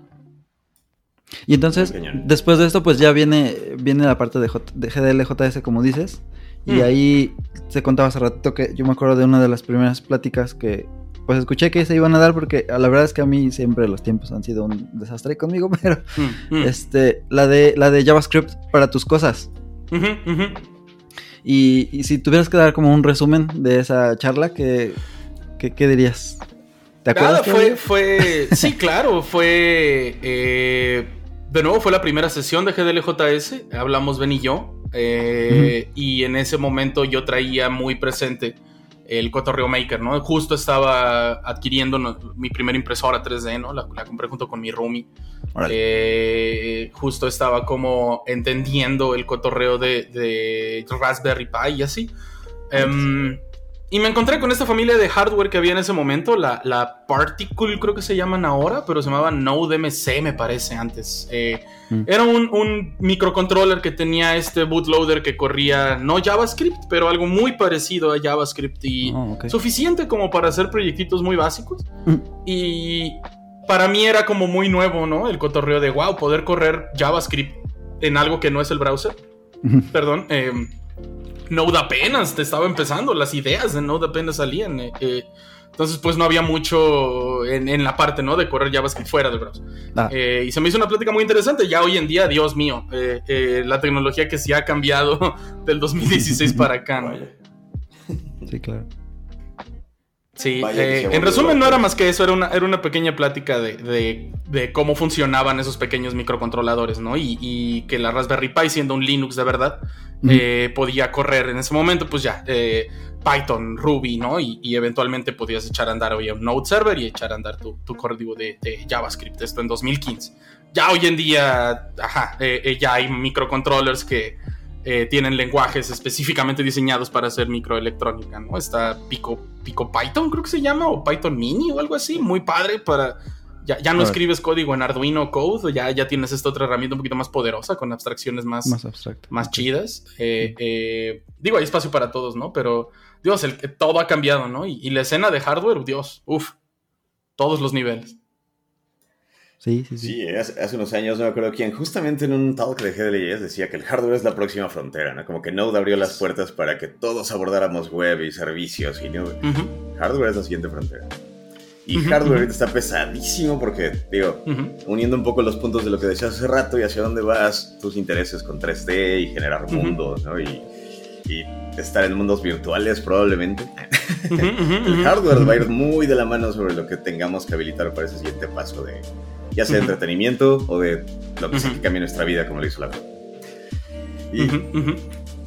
Y entonces, después de esto, pues ya viene, viene la parte de, J- de GDLJS, como dices. Y Mm. ahí se contaba hace ratito que yo me acuerdo de una de las primeras pláticas que pues escuché que se iban a dar porque la verdad es que a mí siempre los tiempos han sido un desastre conmigo, pero Mm, mm. este, la de, la de JavaScript para tus cosas. Y, y si tuvieras que dar como un resumen de esa charla, ¿qué, qué, qué dirías? ¿Te Nada, acuerdas? fue, fue, sí, claro, fue, eh, de nuevo fue la primera sesión de GDLJS, hablamos Ben y yo, eh, y en ese momento yo traía muy presente el Cotorreo Maker, ¿no? Justo estaba adquiriendo mi primera impresora 3D, ¿no? La, la compré junto con mi roomie. Eh, justo estaba como entendiendo el cotorreo de, de Raspberry Pi y así. Em, y me encontré con esta familia de hardware que había en ese momento, la, la Particle creo que se llaman ahora, pero se llamaba Node MC me parece antes. Eh, Mm. Era un, un microcontroller que tenía este bootloader que corría no JavaScript, pero algo muy parecido a JavaScript y Oh, ok. suficiente como para hacer proyectitos muy básicos. Mm. Y para mí era como muy nuevo, ¿no? El cotorreo de, wow, poder correr JavaScript en algo que no es el browser. Perdón. Eh, Node apenas te estaba empezando, las ideas de Node apenas salían. Eh, eh, entonces, pues no había mucho en, la parte, ¿no? De correr JavaScript fuera del browser. Ah. Eh, y se me hizo una plática muy interesante. Ya hoy en día, Dios mío, la tecnología que sí ha cambiado del 2016 para acá, ¿no? Sí, claro. Sí, eh, en resumen no era más que eso, era una, era una pequeña plática de, cómo funcionaban esos pequeños microcontroladores, ¿no? Y, que la Raspberry Pi, siendo un Linux de verdad, eh, podía correr en ese momento, pues ya, eh, Python, Ruby, ¿no? Y, eventualmente podías echar a andar hoy un Node Server y echar a andar tu, tu código de, JavaScript, esto en 2015. Ya hoy en día, ajá, ya hay microcontrollers que eh, tienen lenguajes específicamente diseñados para hacer microelectrónica, ¿no? Está Pico, Pico Python, creo que se llama, o Python Mini o algo así, muy padre para... Ya, no escribes código en Arduino Code, ya, ya tienes esta otra herramienta un poquito más poderosa, con abstracciones más, más, más chidas. Eh, eh, digo, hay espacio para todos, ¿no? Pero, Dios, el, todo ha cambiado, ¿no? Y, y la escena de hardware, Dios, uff, todos los niveles. Sí, sí, sí. Sí, hace, unos años no me acuerdo quién, justamente en un talk de GDLS decía que el hardware es la próxima frontera, ¿no? Como que Node abrió las puertas para que todos abordáramos web y servicios y ¿no? hardware es la siguiente frontera. Y hardware está pesadísimo porque, digo, uniendo un poco los puntos de lo que decías hace rato y hacia dónde vas, tus intereses con 3D y generar mundos, ¿no? Y, y, estar en mundos virtuales probablemente. el hardware va a ir muy de la mano sobre lo que tengamos que habilitar para ese siguiente paso de ya sea de entretenimiento o de lo que sea que cambie nuestra vida, como lo hizo la Y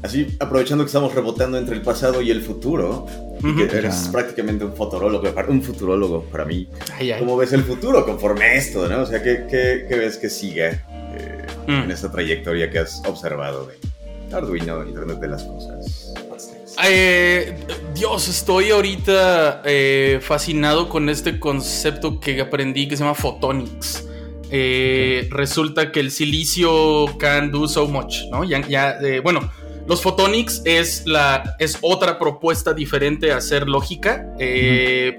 así, aprovechando que estamos rebotando entre el pasado y el futuro, y que eres prácticamente un futurólogo, un futurólogo para mí. ¿Cómo ves el futuro conforme a esto, no? O sea, ¿qué, qué, ves que siga eh, mm. en esta trayectoria que has observado de Arduino, Internet de las Cosas? Eh, Dios, estoy ahorita eh, fascinado con este concepto que aprendí que se llama photonics. Eh, resulta que el silicio can do so much, ¿no? Ya, bueno, los photonics es, la, es otra propuesta diferente a hacer lógica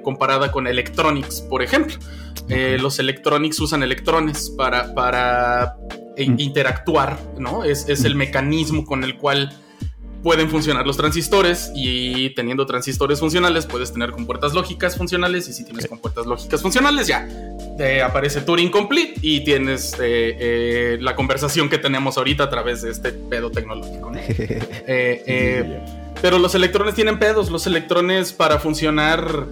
comparada con electronics, por ejemplo. los electronics usan electrones para, para interactuar, ¿no? Es, es el mecanismo con el cual pueden funcionar los transistores y teniendo transistores funcionales puedes tener compuertas lógicas funcionales y si tienes compuertas lógicas funcionales ya te aparece Turing Complete y tienes eh, eh, la conversación que tenemos ahorita a través de este pedo tecnológico. Eh, pero los electrones tienen pedos, los electrones para funcionar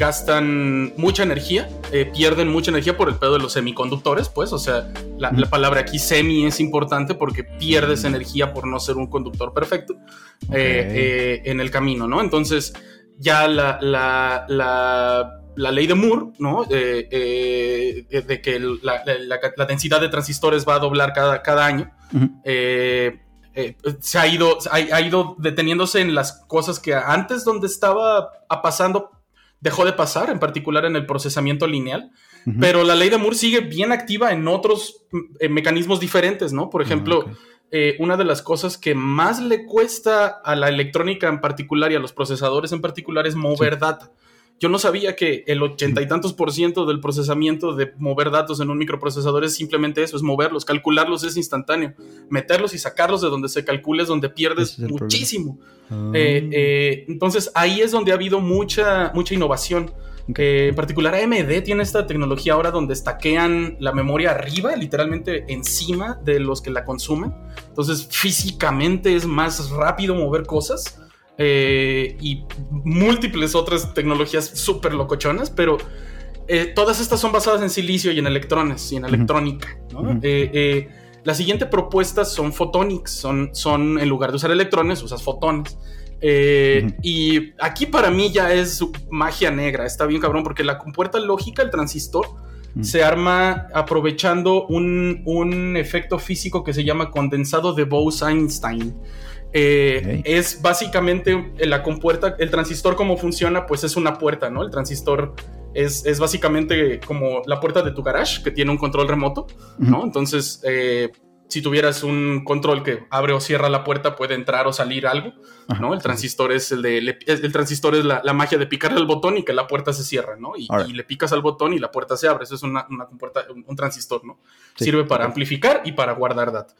gastan mucha energía, eh, pierden mucha energía por el pedo de los semiconductores, pues, o sea, la, palabra aquí semi es importante porque pierdes energía por no ser un conductor perfecto eh, eh, en el camino, ¿no? Entonces, ya la, la, la, ley de Moore, ¿no? de que la, densidad de transistores va a doblar cada, cada año. Se ha ido, ha, ido deteniéndose en las cosas que antes donde estaba pasando dejó de pasar, en particular en el procesamiento lineal. Pero la ley de Moore sigue bien activa en otros eh, mecanismos diferentes, ¿no? Por ejemplo, eh, una de las cosas que más le cuesta a la electrónica en particular y a los procesadores en particular es mover data. Yo no sabía que el ochenta y tantos por ciento del procesamiento de mover datos en un microprocesador es simplemente eso, es moverlos, calcularlos es instantáneo, meterlos y sacarlos de donde se calcule es donde pierdes muchísimo. Ah. Eh, eh, entonces ahí es donde ha habido mucha, mucha innovación. Eh, en particular AMD tiene esta tecnología ahora donde estaquean la memoria arriba, literalmente encima de los que la consumen. Entonces físicamente es más rápido mover cosas. Eh, y múltiples otras tecnologías súper locochonas, pero eh, todas estas son basadas en silicio y en electrones y en electrónica. Eh, la siguiente propuesta son photonics, son, son en lugar de usar electrones, usas fotones. Y aquí para mí ya es magia negra, está bien cabrón, porque la compuerta lógica, el transistor, se arma aprovechando un, un, efecto físico que se llama condensado de Bose-Einstein. Eh, es básicamente la compuerta, el transistor cómo funciona, pues es una puerta, ¿no? El transistor es, es básicamente como la puerta de tu garage que tiene un control remoto, ¿no? Entonces, eh, si tuvieras un control que abre o cierra la puerta, puede entrar o salir algo, ¿no? El transistor es el de, el transistor es la, magia de picarle al botón y que la puerta se cierra, ¿no? Y, le picas al botón y la puerta se abre. Eso es una, una un, transistor, ¿no? Sirve para amplificar y para guardar data.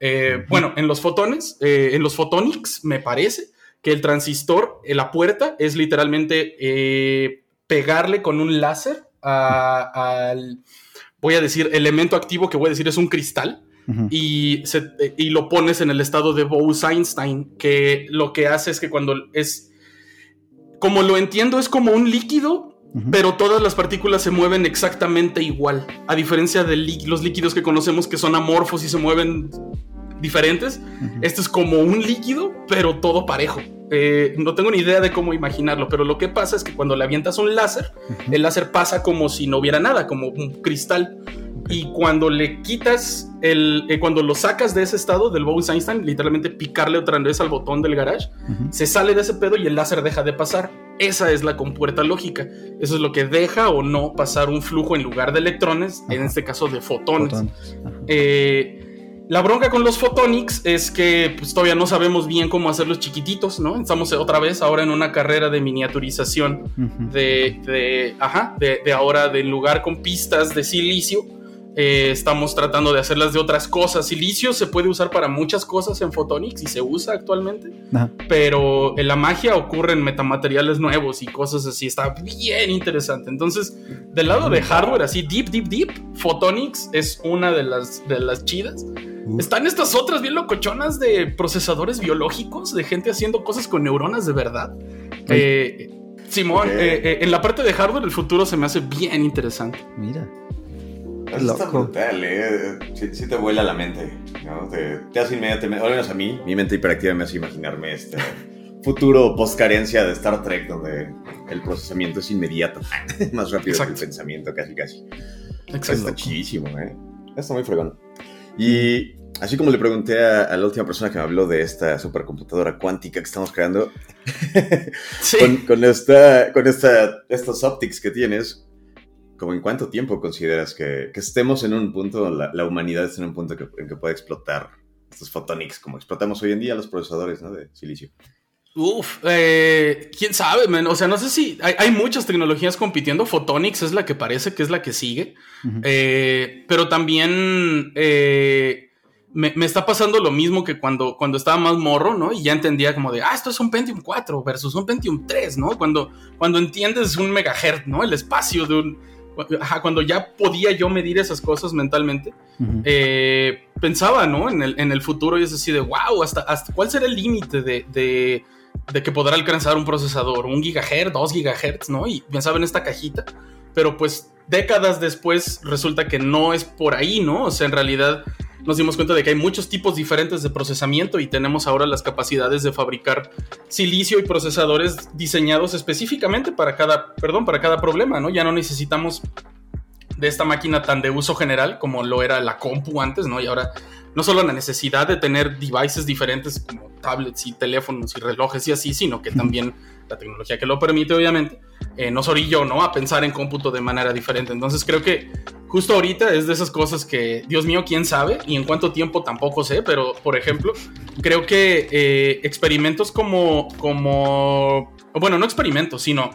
Eh, bueno, en los fotones, eh, en los photonics, me parece que el transistor, en la puerta, es literalmente eh, pegarle con un láser al, voy a decir, elemento activo que voy a decir es un cristal. y, y, lo pones en el estado de Bose-Einstein, que lo que hace es que cuando es, como lo entiendo, es como un líquido pero todas las partículas se mueven exactamente igual. A diferencia de los líquidos que conocemos que son amorfos y se mueven diferentes, esto es como un líquido, pero todo parejo. Eh, no tengo ni idea de cómo imaginarlo, pero lo que pasa es que cuando le avientas un láser, el láser pasa como si no hubiera nada, como un cristal. Y cuando le quitas el. Eh, cuando lo sacas de ese estado del Bose-Einstein, literalmente picarle otra vez al botón del garage, se sale de ese pedo y el láser deja de pasar. Esa es la compuerta lógica. Eso es lo que deja o no pasar un flujo en lugar de electrones, en este caso de fotones. Eh, la bronca con los photonics es que pues, todavía no sabemos bien cómo hacerlos chiquititos, ¿no? Estamos otra vez ahora en una carrera de miniaturización de, de, ajá, de, de, ahora del lugar con pistas de silicio. Eh, estamos tratando de hacerlas de otras cosas. Silicio se puede usar para muchas cosas en photonics y se usa actualmente, pero en la magia ocurre en metamateriales nuevos y cosas así. Está bien interesante. Entonces, del lado de hardware, así deep, deep, deep, photonics es una de las, de las chidas. Están estas otras bien locochonas de procesadores biológicos, de gente haciendo cosas con neuronas de verdad. Eh, Simón, eh, eh, en la parte de hardware el futuro se me hace bien interesante. Mira. Eso está brutal, ¿eh? Sí, te vuela la mente, ¿no? Te, hace inmediatamente, al menos a mí, mi mente hiperactiva me hace imaginarme este futuro post-carencia de Star Trek donde el procesamiento es inmediato, más rápido que el pensamiento, casi, casi. Exacto. Está chidísimo, ¿eh? Está muy fregón. Y así como le pregunté a, la última persona que me habló de esta supercomputadora cuántica que estamos creando, con, esta, con esta, estos optics que tienes, como en cuánto tiempo consideras que, estemos en un punto, la, humanidad está en un punto en que puede explotar estos photonics, como explotamos hoy en día los procesadores de silicio? Uf, eh, quién sabe, O sea, no sé si hay, muchas tecnologías compitiendo. Photonics es la que parece que es la que sigue. Eh, pero también eh, me, está pasando lo mismo que cuando, cuando estaba más morro, ¿no? Y ya entendía como de, ah, esto es un Pentium 4 versus un Pentium 3, ¿no? Cuando, cuando entiendes un megahertz, ¿no? El espacio de un. Cuando ya podía yo medir esas cosas mentalmente, pensaba, ¿no? En el, en el futuro y es así de, wow, hasta, hasta cuál será el límite de de que podrá alcanzar un procesador, un gigahertz, dos gigahertz, ¿no? Y pensaba en esta cajita, pero pues décadas después resulta que no es por ahí, ¿no? O sea, en realidad nos dimos cuenta de que hay muchos tipos diferentes de procesamiento y tenemos ahora las capacidades de fabricar silicio y procesadores diseñados específicamente para cada, perdón, para cada problema, ¿no? Ya no necesitamos de esta máquina tan de uso general como lo era la compu antes, ¿no? Y ahora no solo la necesidad de tener devices diferentes como tablets y teléfonos y relojes y así, sino que también la tecnología que lo permite, obviamente, eh, nos orilló ¿no? a pensar en cómputo de manera diferente. Entonces creo que justo ahorita es de esas cosas que, Dios mío, quién sabe y en cuánto tiempo tampoco sé, pero por ejemplo, creo que eh, experimentos como, como, bueno, no experimentos, sino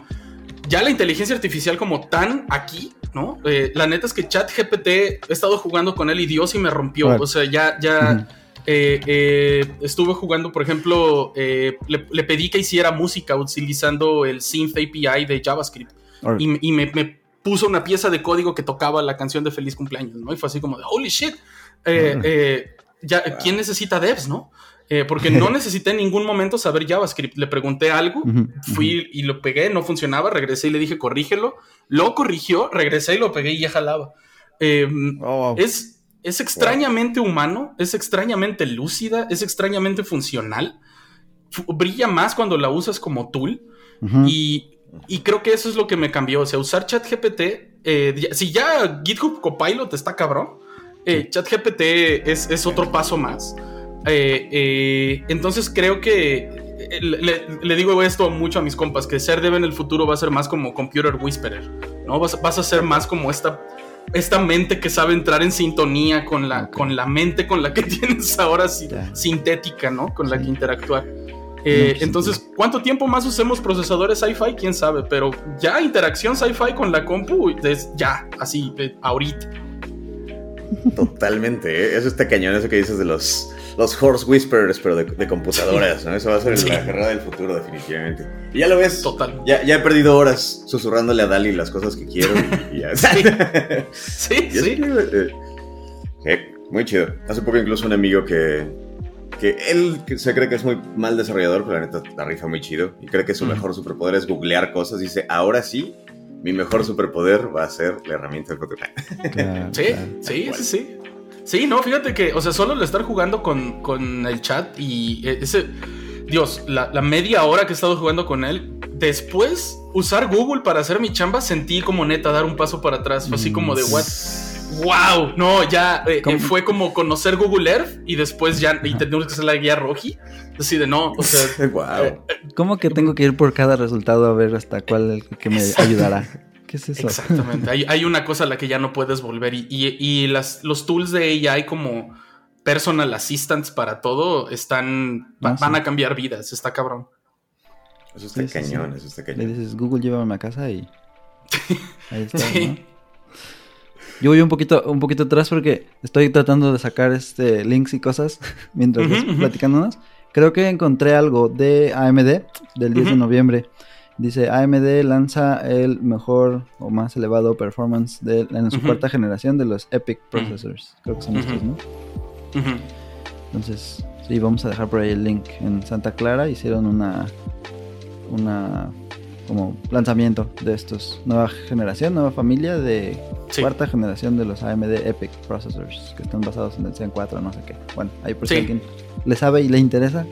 ya la inteligencia artificial como tan aquí, ¿no? Eh, la neta es que ChatGPT he estado jugando con él y Dios y me rompió. O sea, ya, ya eh, eh, estuve jugando, por ejemplo, le, pedí que hiciera música utilizando el Synth API de JavaScript. Y, me, puso una pieza de código que tocaba la canción de Feliz Cumpleaños, ¿no? Y fue así como de, holy shit. ya, ¿Quién necesita devs, no? Eh, porque no necesité en ningún momento saber JavaScript. Le pregunté algo, fui y lo pegué, no funcionaba, regresé y le dije corrígelo. Lo corrigió, regresé y lo pegué y ya jalaba. Em, oh, es, es extrañamente humano, es extrañamente lúcida, es extrañamente funcional. brilla más cuando la usas como tool. y, creo que eso es lo que me cambió. O sea, usar ChatGPT, eh, si ya GitHub Copilot está cabrón, eh, ChatGPT es, es otro paso más. Eh, eh, entonces creo que eh, le, digo esto mucho a mis compas, que ser dev en el futuro va a ser más como Computer Whisperer, ¿no? Vas, a ser más como esta esta mente que sabe entrar en sintonía con la, con la mente con la que tienes ahora sintética, ¿no? Con la que interactuar. Eh, entonces, ¿cuánto tiempo más usemos procesadores sci-fi? Quién sabe, pero ya interacción sci-fi con la compu, es ya, así, eh, ahorita. Totalmente, ¿eh? eso está cañón, eso que dices de los, los horse whisperers, pero de, computadoras, ¿no? Eso va a ser la guerra del futuro, definitivamente. Y ya lo ves. Total. Ya, ya he perdido horas susurrándole a Dali las cosas que quiero y, ya. sí, sí. muy chido. Hace poco incluso un amigo que, que él se cree que es muy mal desarrollador, pero la neta la rifa muy chido. Y cree que su mejor superpoder es googlear cosas. Dice, ahora sí, mi mejor superpoder va a ser la herramienta de Photoshop. sí, sí, sí, sí. Sí, no, fíjate que, o sea, solo el estar jugando con, con el chat y e, ese. Dios, la, la, media hora que he estado jugando con él, después usar Google para hacer mi chamba, sentí como neta dar un paso para atrás. Fue así como de, what? wow, no, ya eh, eh, fue como conocer Google Earth y después ya y tenemos que hacer la guía roji. Así de no, o sea, wow. Eh, ¿Cómo que tengo que ir por cada resultado a ver hasta cuál el que me ayudará? ¿Qué es eso? Exactamente. hay, una cosa a la que ya no puedes volver y, y, las, los tools de AI como personal assistants para todo están ah, van a cambiar vidas. Está cabrón. Eso está cañón, eso está cañón. Le dices Google llévame a casa y ahí está. ¿no? Yo voy un poquito, un poquito atrás porque estoy tratando de sacar este links y cosas mientras uh platicándonos. Creo que encontré algo de AMD del 10 de noviembre. Dice AMD lanza el mejor o más elevado performance de, en su cuarta generación de los EPIC processors. Creo que son estos, ¿no? Entonces, sí, vamos a dejar por ahí el link. En Santa Clara hicieron una una como lanzamiento de estos. Nueva generación, nueva familia de cuarta generación de los AMD Epic Processors que están basados en el Zen 4, no sé qué. Bueno, ahí por si alguien le sabe y le interesa,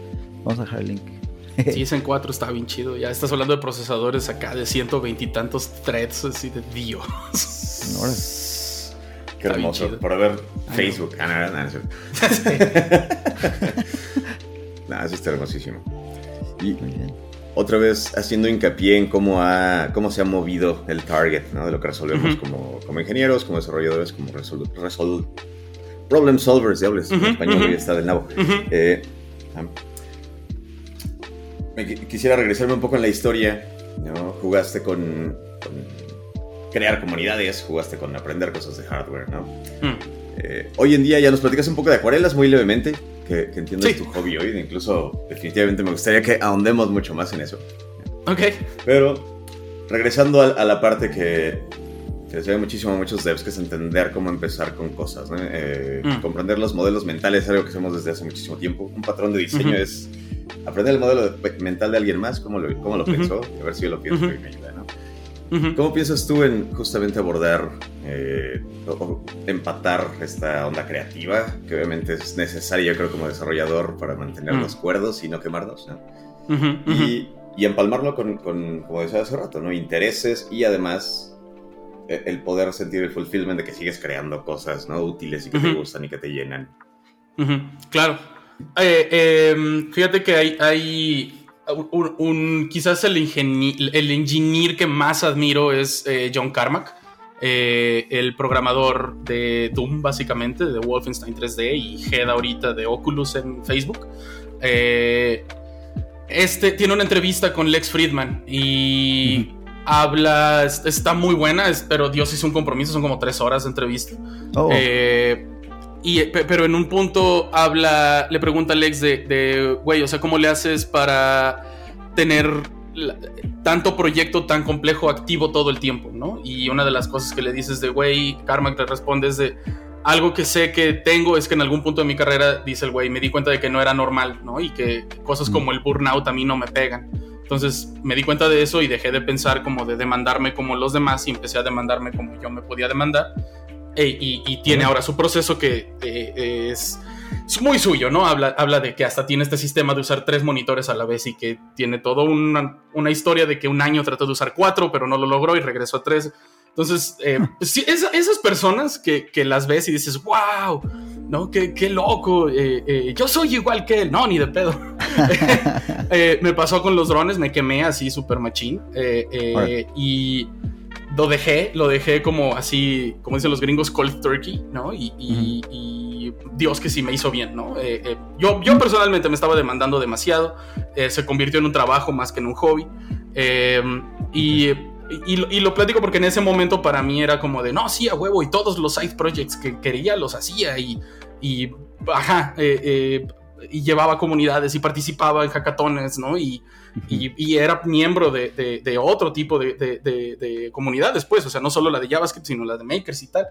vamos a dejar el link. Sí, Zen 4 está bien chido. Ya estás hablando de procesadores acá de 120 y tantos threads, así de Dios. Qué hermoso. Por ver Facebook. Ah, no, no, no, eso está hermosísimo. Y, otra vez haciendo hincapié en cómo, ha, cómo se ha movido el target ¿no? de lo que resolvemos como, como, ingenieros, como desarrolladores, como resol, problem solvers, diables, en español está del nabo. Eh, quisiera regresarme un poco en la historia. ¿no? Jugaste con, crear comunidades, jugaste con aprender cosas de hardware. ¿no? Mm. Eh, hoy en día ya nos platicas un poco de acuarelas muy levemente que, que entiendo tu hobby hoy. Incluso, definitivamente me gustaría que ahondemos mucho más en eso. Ok. Pero, regresando a, la parte que, que les muchísimo a muchos devs, que es entender cómo empezar con cosas. Eh, mm. Comprender los modelos mentales es algo que hacemos desde hace muchísimo tiempo. Un patrón de diseño es aprender el modelo mental de alguien más, cómo lo, cómo lo pensó, y a ver si yo lo pienso y me ayuda, ¿no? ¿Cómo piensas tú en justamente abordar eh, o empatar esta onda creativa, que obviamente es necesaria, yo creo, como desarrollador para mantenerlos mm. cuerdos y no quemarlos, y, empalmarlo con, como decía hace rato, ¿no? Intereses y además e, el poder sentir el fulfillment de que sigues creando cosas, ¿no? Útiles y que te gustan y que te llenan. Claro. Eh, em, fíjate que hay, hay un, quizás el, el engineer que más admiro es eh, John Carmack, eh, el programador de Doom, básicamente, de Wolfenstein 3D y head ahorita de Oculus en Facebook. Eh, este tiene una entrevista con Lex Friedman y habla, está muy buena, pero Dios hizo un compromiso, son como tres horas de entrevista. Oh. Y, pero en un punto habla, le pregunta a Alex de, güey, o sea, ¿cómo le haces para tener tanto proyecto tan complejo activo todo el tiempo, ¿no? Y una de las cosas que le dices de, güey, Karma te responde es de, algo que sé que tengo es que en algún punto de mi carrera, dice el güey, me di cuenta de que no era normal, ¿no? Y que cosas mm. como el burnout a mí no me pegan. Entonces me di cuenta de eso y dejé de pensar como de demandarme como los demás y empecé a demandarme como yo me podía demandar y, tiene ahora su proceso que eh, es, muy suyo, ¿no? Habla, habla de que hasta tiene este sistema de usar tres monitores a la vez y que tiene toda una, una historia de que un año trató de usar cuatro, pero no lo logró y regresó a tres. Entonces, eh, pues esas personas que, que, las ves y dices, wow, ¿no? Qué, qué loco, eh, yo soy igual que él, no, ni de pedo. me pasó con los drones, me quemé así súper machín. y lo dejé, lo dejé como así, como dicen los gringos, cold turkey, ¿no? Y, y, Dios que sí me hizo bien, ¿no? Eh, eh, yo, yo personalmente me estaba demandando demasiado, eh, se convirtió en un trabajo más que en un hobby. y, y, lo platico porque en ese momento para mí era como de, no, sí, a huevo, y todos los side projects que quería los hacía y, y ajá, y llevaba comunidades y participaba en hackatones, ¿no? Y, y, era miembro de, de, otro tipo de, comunidades, pues, o sea, no solo la de JavaScript, sino la de Makers y tal.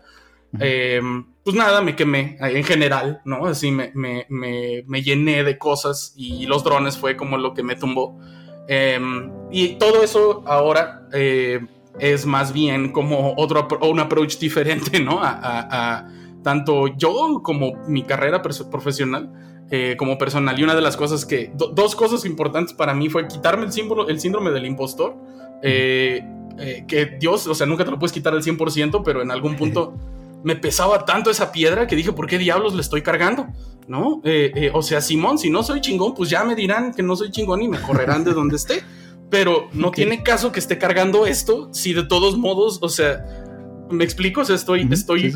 Em, pues nada, me quemé eh, en general, ¿no? Así me, me, me, llené de cosas y los drones fue como lo que me tumbó. Em, y todo eso ahora eh, es más bien como otro un approach diferente, ¿no? A, a tanto yo como mi carrera profesional eh, como personal. Y una de las cosas que, dos cosas importantes para mí fue quitarme el, símbolo, el síndrome del impostor. Eh, eh, que Dios, o sea, nunca te lo puedes quitar al 100%, pero en algún punto me pesaba tanto esa piedra que dije, ¿por qué diablos le estoy cargando? ¿No? o sea, Simón, si no soy chingón, pues ya me dirán que no soy chingón y me correrán de donde esté. Pero no tiene caso que esté cargando esto si de todos modos, o sea, ¿Me explico? O sea, estoy, estoy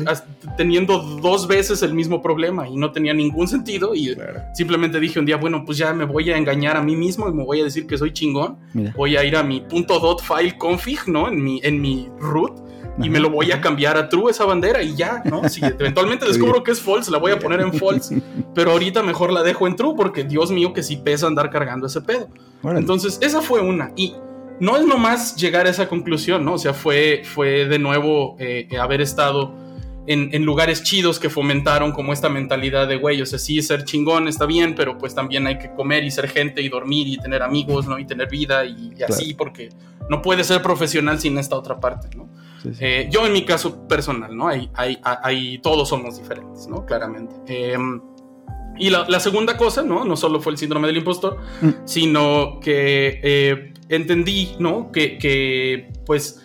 teniendo dos veces el mismo problema y no tenía ningún sentido. Y simplemente dije un día, bueno, pues ya me voy a engañar a mí mismo y me voy a decir que soy chingón. Voy a ir a mi .dot file config, ¿no? En mi, en mi root y me lo voy a cambiar a true esa bandera y ya, ¿no? Si eventualmente descubro que es false, la voy a poner en false, pero ahorita mejor la dejo en true porque Dios mío que sí pesa andar cargando ese pedo. Entonces, esa fue una. Y no es nomás llegar a esa conclusión, ¿no? O sea, fue, fue de nuevo eh, haber estado en, lugares chidos que fomentaron como esta mentalidad de, güey, o sea, sí, ser chingón está bien, pero pues también hay que comer y ser gente y dormir y tener amigos, ¿no? Y tener vida y, así, porque no puede ser profesional sin esta otra parte, ¿no? Eh, yo en mi caso personal, ¿no? Hay, hay, hay, todos somos diferentes, ¿no? Claramente. Em, y la, segunda cosa, ¿no? No solo fue el síndrome del impostor, mm. sino que eh, entendí, ¿no? Que, que, pues,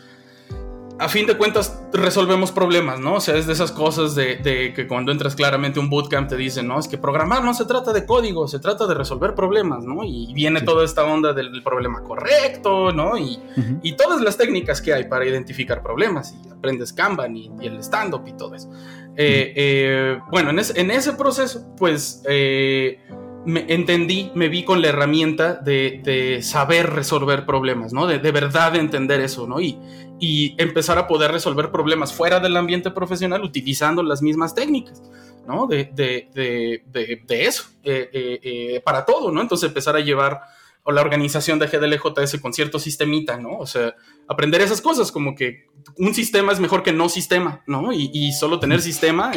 a fin de cuentas resolvemos problemas, ¿no? O sea, es de esas cosas de, que cuando entras claramente a un bootcamp te dicen, no, es que programar no se trata de código, se trata de resolver problemas, ¿no? Y viene toda esta onda del, problema correcto, ¿no? Y, y, todas las técnicas que hay para identificar problemas, y aprendes Kanban y, y el stand-up y todo eso. Eh, eh, bueno, en, en, ese proceso, pues... Eh, me entendí, me vi con la herramienta de, saber resolver problemas, ¿no? De, verdad entender eso, ¿no? Y, y, empezar a poder resolver problemas fuera del ambiente profesional utilizando las mismas técnicas, ¿no? De, eso, eh, eh, eh, para todo, ¿no? Entonces empezar a llevar o la organización de GDLJS con cierto sistemita, ¿no? O sea, aprender esas cosas, como que un sistema es mejor que no sistema, ¿no? Y, solo tener sistema,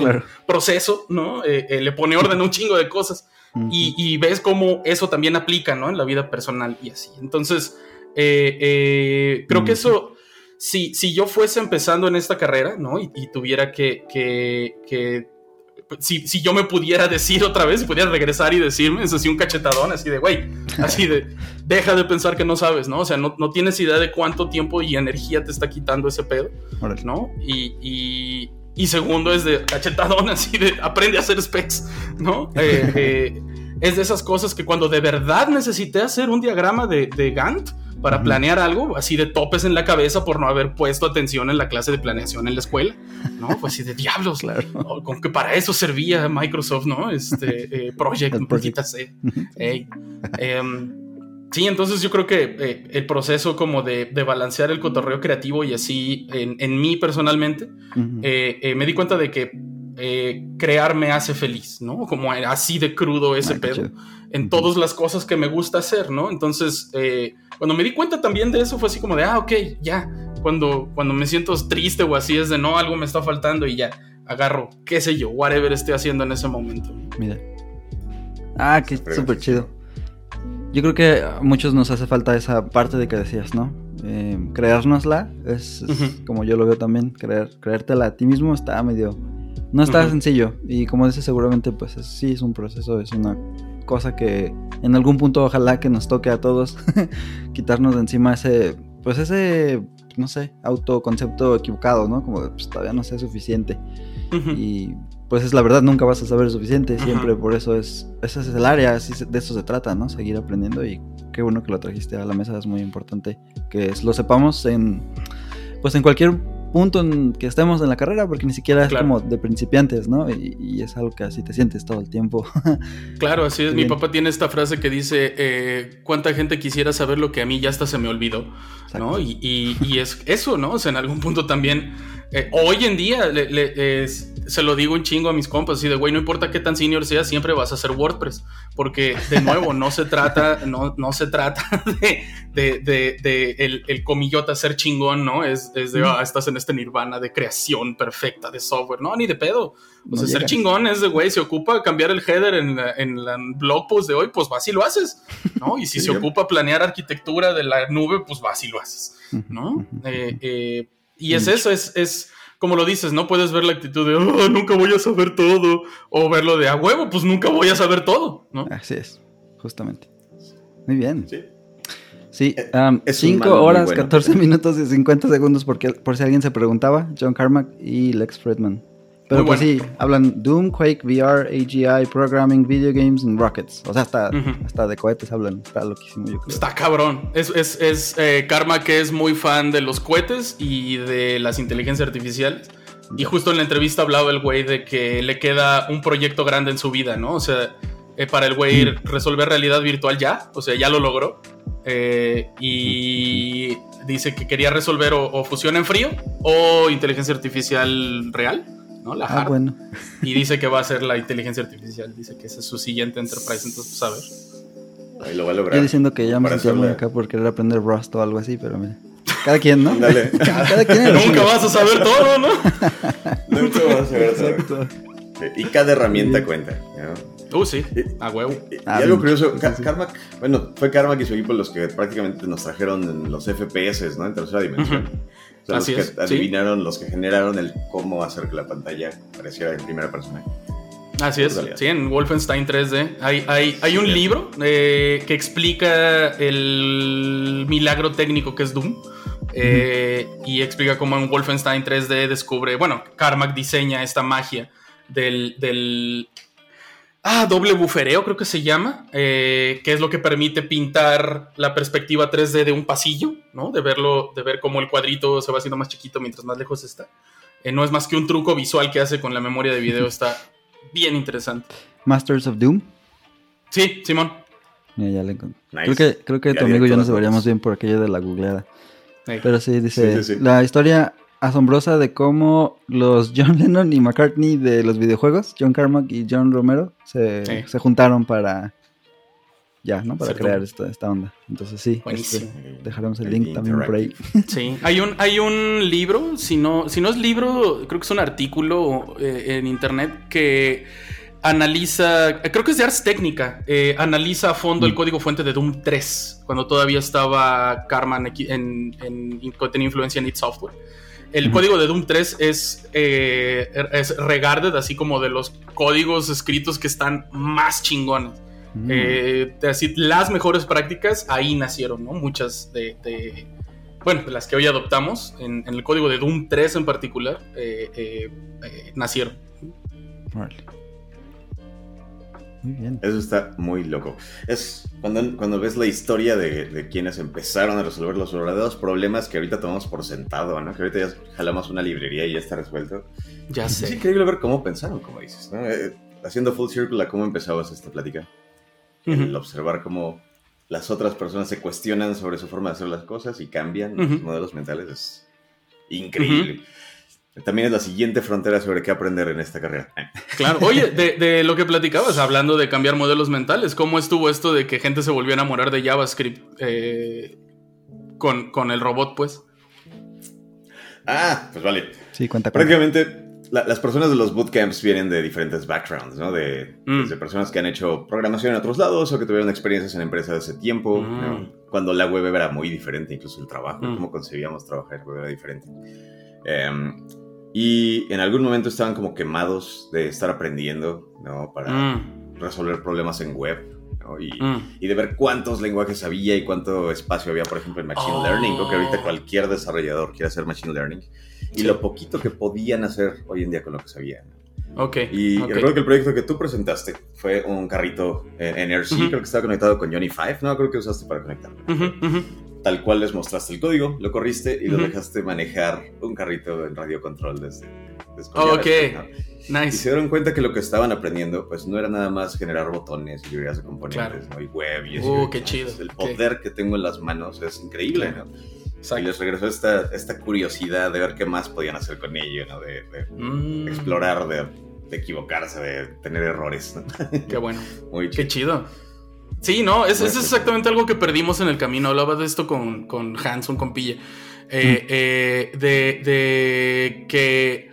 proceso, ¿no? le pone orden a un chingo de cosas y, ves cómo eso también aplica, ¿no? En la vida personal y así. Entonces, eh, eh, creo que eso, si, si yo fuese empezando en esta carrera, ¿no? Y, tuviera que, que, si, si, yo me pudiera decir otra vez, si pudiera regresar y decirme, es así un cachetadón, así de, güey, así de, deja de pensar que no sabes, ¿no? O sea, no, no, tienes idea de cuánto tiempo y energía te está quitando ese pedo, ¿no? y, y segundo es de cachetadón, así de aprende a hacer specs, ¿no? Eh, eh, es de esas cosas que cuando de verdad necesité hacer un diagrama de, Gantt para planear algo, así de topes en la cabeza por no haber puesto atención en la clase de planeación en la escuela, ¿no? Pues así de diablos, claro. Con que para eso servía Microsoft, ¿no? Este, eh, Project, Project. C. Sí, entonces yo creo que eh, el proceso como de, balancear el cotorreo creativo y así en, mí personalmente, eh, eh, me di cuenta de que crear me hace feliz, ¿no? Como así de crudo ese pedo en todas las cosas que me gusta hacer, ¿no? Entonces, cuando me di cuenta también de eso fue así como de, ah, ok, ya, cuando, cuando me siento triste o así es de, no, algo me está faltando y ya, agarro, qué sé yo, whatever estoy haciendo en ese momento. Mira. Ah, qué súper chido. Yo creo que a muchos nos hace falta esa parte de que decías, ¿no? Eh, creérnosla, es, como yo lo veo también, creer, creértela a ti mismo está medio... No está sencillo y como dices seguramente pues sí es un proceso, es una cosa que en algún punto ojalá que nos toque a todos quitarnos de encima ese, pues ese, no sé, autoconcepto equivocado, ¿no? Como pues, todavía no sé suficiente. Y pues es la verdad, nunca vas a saber suficiente, siempre por eso es, ese es el área, de eso se trata, ¿no? Seguir aprendiendo y qué bueno que lo trajiste a la mesa, es muy importante que lo sepamos en, pues en cualquier punto en que estemos en la carrera, porque ni siquiera es como de principiantes, ¿no? Y, y es algo que así te sientes todo el tiempo. Claro, así es. Mi papá tiene esta frase que dice, eh, ¿cuánta gente quisiera saber lo que a mí ya hasta se me olvidó? ¿No? Y, y- y es eso, ¿no? O sea, en algún punto también, eh, hoy en día, le- le- es- se lo digo un chingo a mis compas, así de, güey, no importa qué tan senior seas, siempre vas a hacer WordPress. Porque, de nuevo, no se trata, no, no se trata de, de, de- de el, el comillota ser chingón, ¿no? Es, es de, ah, estás en este nirvana de creación perfecta de software. No, ni de pedo. O No sea, ser chingón es de, güey, se ocupa cambiar el header en, la- en la blog post de hoy, pues vas y lo haces, ¿no? Y si se ocupa planear arquitectura de la nube, pues vas y lo haces, ¿no? Eh, eh, y es eso, es, es como lo dices, no puedes ver la actitud de, "Oh, nunca voy a saber todo, o verlo de, a huevo, pues nunca voy a saber todo, ¿no? Así es, justamente. Muy bien. Sí. Sí, Eh, um, es un 5 mando muy horas, bueno. 14 minutos y 50 segundos porque, por si alguien se preguntaba, John Carmack y Lex Fredman. Pero pues bueno. sí, hablan Doom, Quake, VR, AGI, Programming, Video Games y Rockets. O sea, hasta, hasta de cohetes hablan. Está loquísimo, yo creo. Está cabrón. Es, es, es eh, Karma que es muy fan de los cohetes y de las inteligencias artificiales. Y justo en la entrevista hablaba el güey de que le queda un proyecto grande en su vida, ¿no? O sea, eh, para el güey resolver realidad virtual ya, o sea, ya lo logró. Eh, y dice que quería resolver o, o fusión en frío o inteligencia artificial real, ¿no? La Ah, hard. bueno. Y dice que va a ser la inteligencia artificial. Dice que esa es su siguiente enterprise. Entonces, pues, a ver. Ahí lo va a lograr. Yo diciendo que ya me sentía muy acá por querer aprender Rust o algo así, pero mira. Cada quien, ¿no? Dale. Cada quien. Nunca vas a saber todo, ¿no? Nunca vas a ver todo. Exacto. Sí, Y cada herramienta cuenta. ¿no? Uh, sí, a huevo. Y, y Ah, algo bien. curioso, Sí, sí. Carmack, bueno, fue Carmack y su equipo los que prácticamente nos trajeron en los FPS, ¿no? En tercera dimensión. Ujú. O sea, Así los es, que sí. adivinaron, los que generaron el cómo hacer que la pantalla pareciera en primera persona. Así es, sí, en Wolfenstein 3D hay, hay, hay un Sí. libro eh, que explica el milagro técnico que es Doom eh, y explica cómo en Wolfenstein 3D descubre, bueno, Carmack diseña esta magia del, del ah, doble bufereo, creo que se llama, eh, que es lo que permite pintar la perspectiva 3D de un pasillo, ¿no? De verlo, de ver cómo el cuadrito se va haciendo más chiquito mientras más lejos está. Eh, no es más que un truco visual que hace con la memoria de video, está bien interesante. Masters of Doom. Sí, Simón. Mira, ya le encontré. Nice. Creo que, creo que tu amigo y yo nos veríamos bien por aquello de la googleada. Pero sí, dice Sí, sí, sí. la historia asombrosa de cómo los John Lennon y McCartney de los videojuegos, John Carmack y John Romero, se, Sí. se juntaron para ya, ¿no? Para crear esta, esta onda. Entonces sí, Buenísimo. este, dejaremos el El link también por ahí. Sí, hay un, hay un libro, si no, si no es libro, creo que es un artículo eh, en internet que analiza, creo que es de Ars Técnica, eh, analiza a fondo el código fuente de Doom 3, cuando todavía estaba en, en- en- tenía influencia en id Software. El código de Doom 3 es, eh, es regarded, así como de los códigos escritos que están más chingones. Mm. Eh, así, las mejores prácticas ahí nacieron, ¿no? Muchas de, de- bueno, de las que hoy adoptamos, en, en el código de Doom 3 en particular, eh, eh, eh, nacieron. Muy bien. Eso está muy loco. Es cuando, cuando ves la historia de, de quienes empezaron a resolver los verdaderos problemas que ahorita tomamos por sentado, ¿no? Que ahorita ya jalamos una librería y ya está resuelto. Ya Es sé. increíble ver cómo pensaron, como dices, ¿no? Eh, haciendo full circle a cómo empezabas esta plática. El observar cómo las otras personas se cuestionan sobre su forma de hacer las cosas y cambian sus Ujú. modelos mentales es increíble. También es la siguiente frontera sobre qué aprender en esta carrera. Claro. Oye, de, de lo que platicabas, hablando de cambiar modelos mentales, ¿cómo estuvo esto de que gente se volvió a enamorar de JavaScript eh, con, con el robot, pues? Ah, pues vale. Sí, cuenta con. Prácticamente la- las personas de los bootcamps vienen de diferentes backgrounds, ¿no? De, Mm. desde personas que han hecho programación en otros lados o que tuvieron experiencias en empresas hace tiempo, Mm. ¿no? cuando la web era muy diferente, incluso el trabajo, Mm. cómo concebíamos trabajar en web era diferente. Em, y en algún momento estaban como quemados de estar aprendiendo, ¿no? Para Mm, resolver problemas en web, ¿no? Y, mm. y de ver cuántos lenguajes había y cuánto espacio había, por ejemplo, en Machine Oh. Learning, ¿no? que ahorita cualquier desarrollador quiere hacer Machine Learning, y Sí. lo poquito que podían hacer hoy en día con lo que sabían. Ok. Y ok. recuerdo que el proyecto que tú presentaste fue un carrito eh, NRC, Ujú. creo que estaba conectado con Johnny Five, no, creo que usaste para conectarlo. Ujú, ujú. Tal cual les mostraste el código, lo corriste y lo Ujú. dejaste manejar un carrito en radio control desde, desde Ok, ¿no? Y nice. se dieron cuenta que lo que estaban aprendiendo, pues no era nada más generar botones y librerías de componentes, Claro. ¿no? Y web y Uh, eso. qué chido, El poder que tengo en las manos es increíble, ¿no? Y Exacto. les regresó esta, esta curiosidad de ver qué más podían hacer con ello, ¿no? De, de Mm, explorar, de, de equivocarse, de tener errores, ¿no? Qué bueno. Muy Qué chido. Sí, no, es, es exactamente algo que perdimos en el camino. Hablaba de esto con, con Hans, un compilla. Eh, eh, de, de que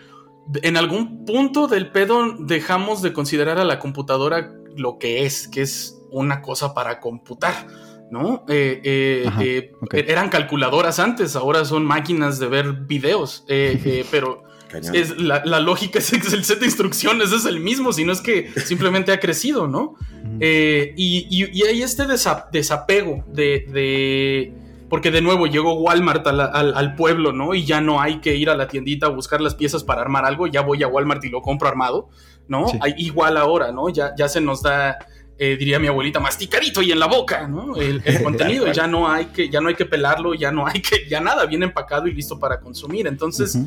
en algún punto del pedo dejamos de considerar a la computadora lo que es, que es una cosa para computar. ¿No? Eh, eh, Ajá. Eran calculadoras antes, ahora son máquinas de ver videos. pero Cañón. es, la, la lógica es que el set de instrucciones es el mismo, sino es que simplemente ha crecido, ¿no? Eh, y, y- y hay este desa- desapego de, de- Porque de nuevo llegó Walmart la- al, al pueblo, ¿no? Y ya no hay que ir a la tiendita a buscar las piezas para armar algo, ya voy a Walmart y lo compro armado, ¿no? Sí. Hay- igual ahora, ¿no? Ya, ya se nos da, eh, diría mi abuelita, masticadito y en la boca, ¿no? El, el contenido, ya no, hay que, ya no hay que pelarlo, ya no hay que, ya nada, viene empacado y listo para consumir. Entonces,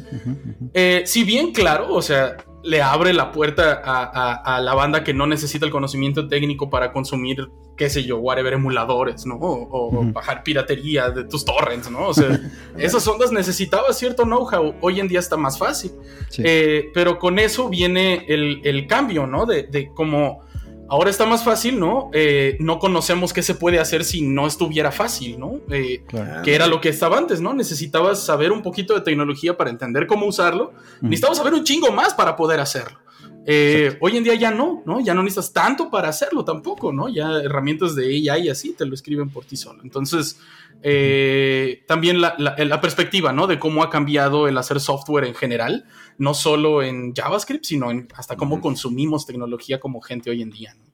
eh, si bien, claro, o sea, le abre la puerta a, a- a la banda que no necesita el conocimiento técnico para consumir, qué sé yo, whatever, emuladores, ¿no? O, bajar piratería de tus torrents, ¿no? O sea, esas ondas necesitaba cierto know-how. Hoy en día está más fácil. Sí. Eh, pero con eso viene el, el cambio, ¿no? De, de cómo ahora está más fácil, ¿no? Eh, no conocemos qué se puede hacer si no estuviera fácil, ¿no? Eh, Claro. que era lo que estaba antes, ¿no? Necesitabas saber un poquito de tecnología para entender cómo usarlo. Ujú. Necesitabas saber un chingo más para poder hacerlo. Eh, hoy en día ya no, ¿no? Ya no necesitas tanto para hacerlo tampoco, ¿no? Ya herramientas de AI y así te lo escriben por ti solo. Entonces, eh, también la, la- la perspectiva, ¿no? De cómo ha cambiado el hacer software en general, no solo en JavaScript, sino en hasta cómo consumimos tecnología como gente hoy en día, ¿no?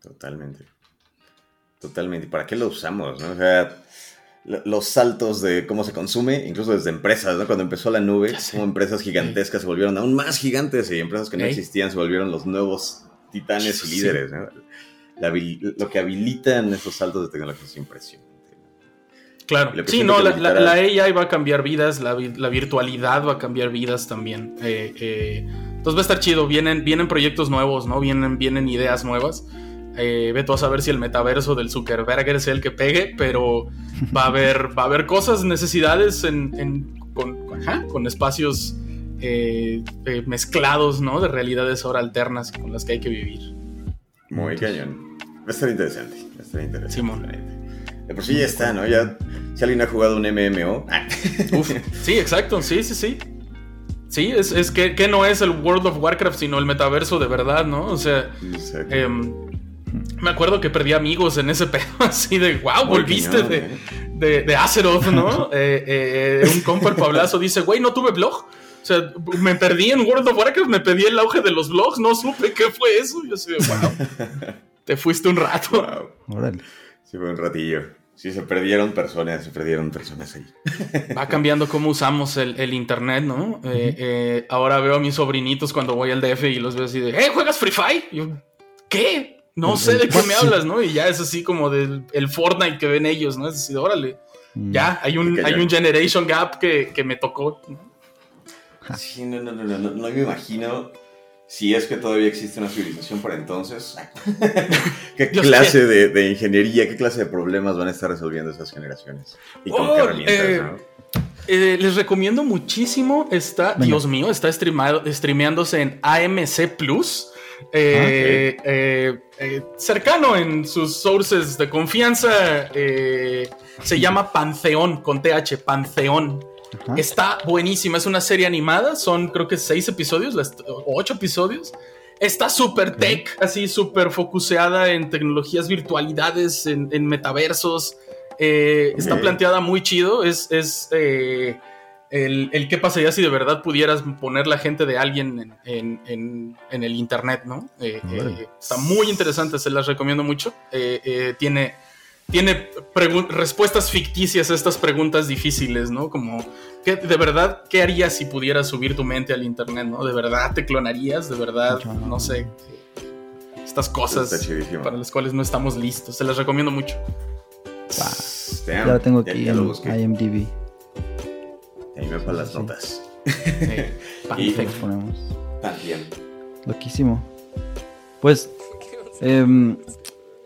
Totalmente. Totalmente. ¿Y para qué lo usamos? no? O sea, los saltos de cómo se consume, incluso desde empresas, ¿no? Cuando empezó la nube, como empresas gigantescas se volvieron aún más gigantes y empresas que no existían se volvieron los nuevos titanes y líderes, ¿no? La habil- lo que habilitan esos saltos de tecnología es impresionante. Claro, sí, no, la, habilitará- la- la AI va a cambiar vidas, la, vi- la virtualidad va a cambiar vidas también. Eh, eh, entonces va a estar chido, vienen, vienen proyectos nuevos, ¿no? Vienen, vienen ideas nuevas. Eh, ve tú a saber si el metaverso del Zuckerberg es el que pegue, pero va a haber, va a haber cosas, necesidades en, en- con, ajá, con espacios eh, eh, mezclados, ¿no? De realidades ahora alternas con las que hay que vivir. Muy cañón. Va a estar interesante. Va a estar interesante. Simón. De por sí ya está, ¿no? Ya, si alguien ha jugado un MMO, ah, Uf, sí, exacto, sí, sí, sí. Sí, es, es que, que no es el World of Warcraft, sino el metaverso de verdad, ¿no? O sea, exacto. Me acuerdo que perdí amigos en ese pedo, así de, wow, volviste de, ¿eh? de, de Azeroth, ¿no? Eh, eh, un compa, el Pablazo, dice, güey, no tuve blog. O sea, me perdí en World of Warcraft, me perdí el auge de los blogs, no supe qué fue eso. Yo así de, wow, te fuiste un rato. Wow. Órale. Sí, fue un ratillo. Sí, se perdieron personas, se perdieron personas ahí. Va cambiando cómo usamos el, el internet, ¿no? Eh, eh, ahora veo a mis sobrinitos cuando voy al DF y los veo así de, ¡eh, juegas Free Fire! Y yo, ¿qué? No sé de qué me hablas, ¿no? Y ya es así como del el Fortnite que ven ellos, ¿no? Es así de, órale, Mm. ya, hay un, hay un generation gap que, que me tocó. ¿no? Sí, no, no, no, no, no, no me imagino si es que todavía existe una civilización para entonces. ¿Qué Yo clase de, de ingeniería, qué clase de problemas van a estar resolviendo esas generaciones? ¿Y con Oh, qué herramientas? eh, no? Eh, les recomiendo muchísimo. Está, Venga. Dios mío, está streamado, streameándose en AMC Plus. Eh, eh, eh, cercano en sus sources de confianza. se llama Pantheon con TH, Pantheon. Ajá. Está buenísima, es una serie animada, son creo que seis episodios, o ocho episodios. Está súper tech, así súper focuseada en tecnologías, virtualidades, en, en metaversos. Está planteada muy chido, es, es el, el qué pasaría si de verdad pudieras poner la gente de alguien en, en- en- en el internet, ¿no? Eh, eh, está muy interesante, se las recomiendo mucho. Eh, eh, tiene tiene respuestas ficticias a estas preguntas difíciles, ¿no? Como, ¿qué, ¿de verdad qué harías si pudieras subir tu mente al internet, ¿no? ¿De verdad te clonarías? ¿De verdad, no sé, estas cosas para las cuales no estamos listos? Se las recomiendo mucho. Ya la tengo aquí en IMDb. Ahí me para las notas. y ponemos. También. Loquísimo. Pues, em,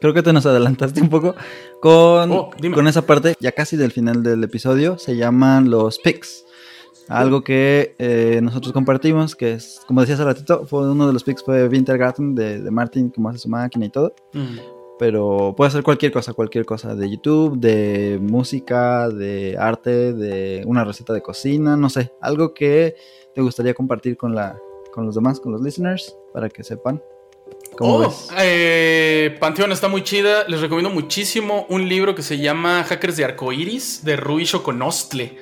creo que te nos adelantaste un poco con, Oh, con esa parte, ya casi del final del episodio. Se llaman los picks. Algo que eh, nosotros compartimos, que es, como decía hace ratito, fue uno de los picks fue Wintergarten de, de Martin, como hace su máquina y todo. Mm. Pero puede ser cualquier cosa, cualquier cosa de YouTube, de música, de arte, de una receta de cocina, no sé, algo que te gustaría compartir con la con los demás, con los listeners, para que sepan. ¿Cómo Oh, ves? eh, Panteón está muy chida. Les recomiendo muchísimo un libro que se llama Hackers de Arcoiris de Rui Shokonostle.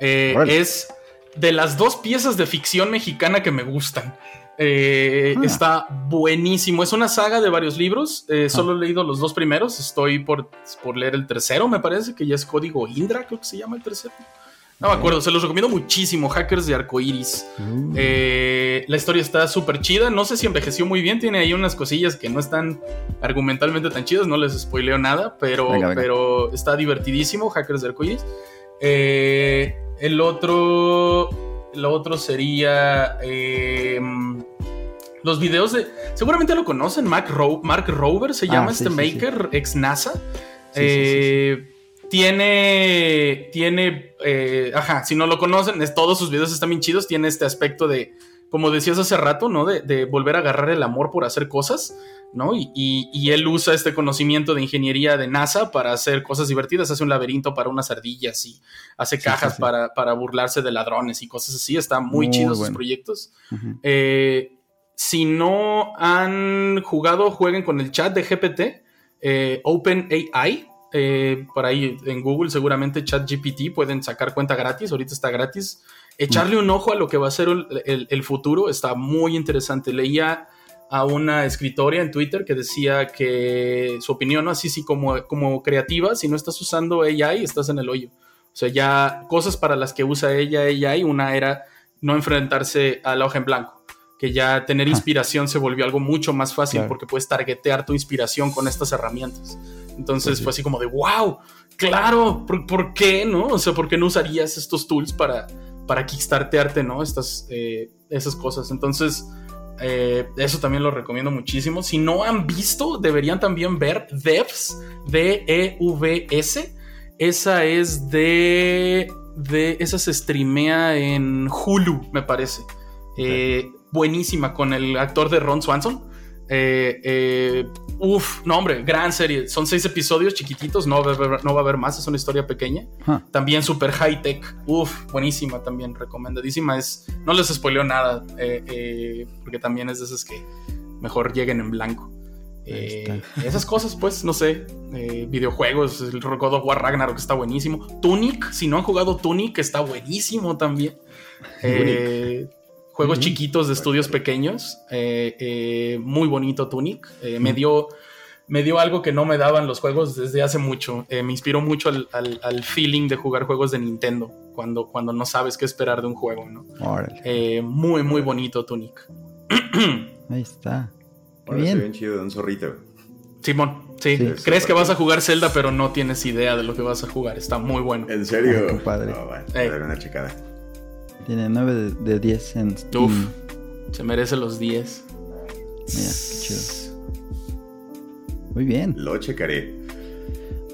Eh, es de las dos piezas de ficción mexicana que me gustan. Eh, Ah. Está buenísimo. Es una saga de varios libros. Eh, Solo he leído los dos primeros. Estoy por, por leer el tercero, me parece, que ya es Código Indra, creo que se llama el tercero. No me acuerdo, se los recomiendo muchísimo. Hackers de Arcoiris. Uh, Eh, la historia está súper chida. No sé si envejeció muy bien. Tiene ahí unas cosillas que no están argumentalmente tan chidas. No les spoileo nada. Pero, Venga, venga. pero está divertidísimo. Hackers de Arcoiris. Eh, el otro. El otro sería. eh, los videos de. Seguramente lo conocen. Mark, Ro- Mark Rover se Ah, llama sí, este sí, maker, ex NASA. Eh, Tiene. Tiene. eh, ajá, si no lo conocen, es- todos sus videos están bien chidos. Tiene este aspecto de. Como decías hace rato, ¿no? De, de volver a agarrar el amor por hacer cosas, ¿no? Y, y- y él usa este conocimiento de ingeniería de NASA para hacer cosas divertidas. Hace un laberinto para unas ardillas y hace cajas sí, sí. Para, para burlarse de ladrones y cosas así. Está muy, Muy chido sus proyectos. Eh, si no han jugado, jueguen con el chat de GPT, eh, OpenAI. eh, por ahí en Google, seguramente ChatGPT pueden sacar cuenta gratis. Ahorita está gratis. Echarle un ojo a lo que va a ser el, el- el futuro está muy interesante. Leía a una escritora en Twitter que decía que su opinión, ¿no? así sí, como, como creativa, si no estás usando AI, estás en el hoyo. O sea, ya cosas para las que usa ella AI, una era no enfrentarse a la hoja en blanco que ya tener inspiración se volvió algo mucho más fácil Claro. porque puedes targetear tu inspiración con estas herramientas. Entonces Pues sí. fue así como de, wow, claro, ¿por, por qué no? O sea, ¿por qué no usarías estos tools para, para kickstartearte, ¿no? Estas, eh, esas cosas. Entonces, eh, eso también lo recomiendo muchísimo. Si no han visto, deberían también ver Devs, D-E-V-S. Esa es de, de. Esa se streamea en Hulu, me parece. Eh, buenísima con el actor de Ron Swanson. Eh, eh, uf, no, hombre, gran serie. Son seis episodios chiquititos, no va, a haber, no va a haber más, es una historia pequeña. También super high tech. Uf, buenísima también, recomendadísima. Es, no les spoileo nada, eh, eh, porque también es de esas que mejor lleguen en blanco. Eh, esas cosas, pues, no sé. eh, videojuegos, el God of War Ragnarok está buenísimo. Tunic, si no han jugado Tunic, está buenísimo también. Eh, juegos chiquitos de estudios pequeños. eh, eh, muy bonito Tunic. Eh, me dio me dio algo que no me daban los juegos desde hace mucho. Eh, me inspiró mucho al, al- al feeling de jugar juegos de Nintendo cuando, cuando no sabes qué esperar de un juego, ¿no? órale. Eh, muy, muy bonito Tunic. Ahí está. Ahora bien. bien chido de un zorrito. Simón, sí. Sí. Crees que vas a jugar Zelda, pero no tienes idea de lo que vas a jugar. Está muy bueno. ¿En serio? Ah, qué padre. No, bueno, daré una checada. Tiene 9 de, de 10 en Steam. Uf. Se merece los 10. Mira, qué chido. Muy bien. Lo checaré.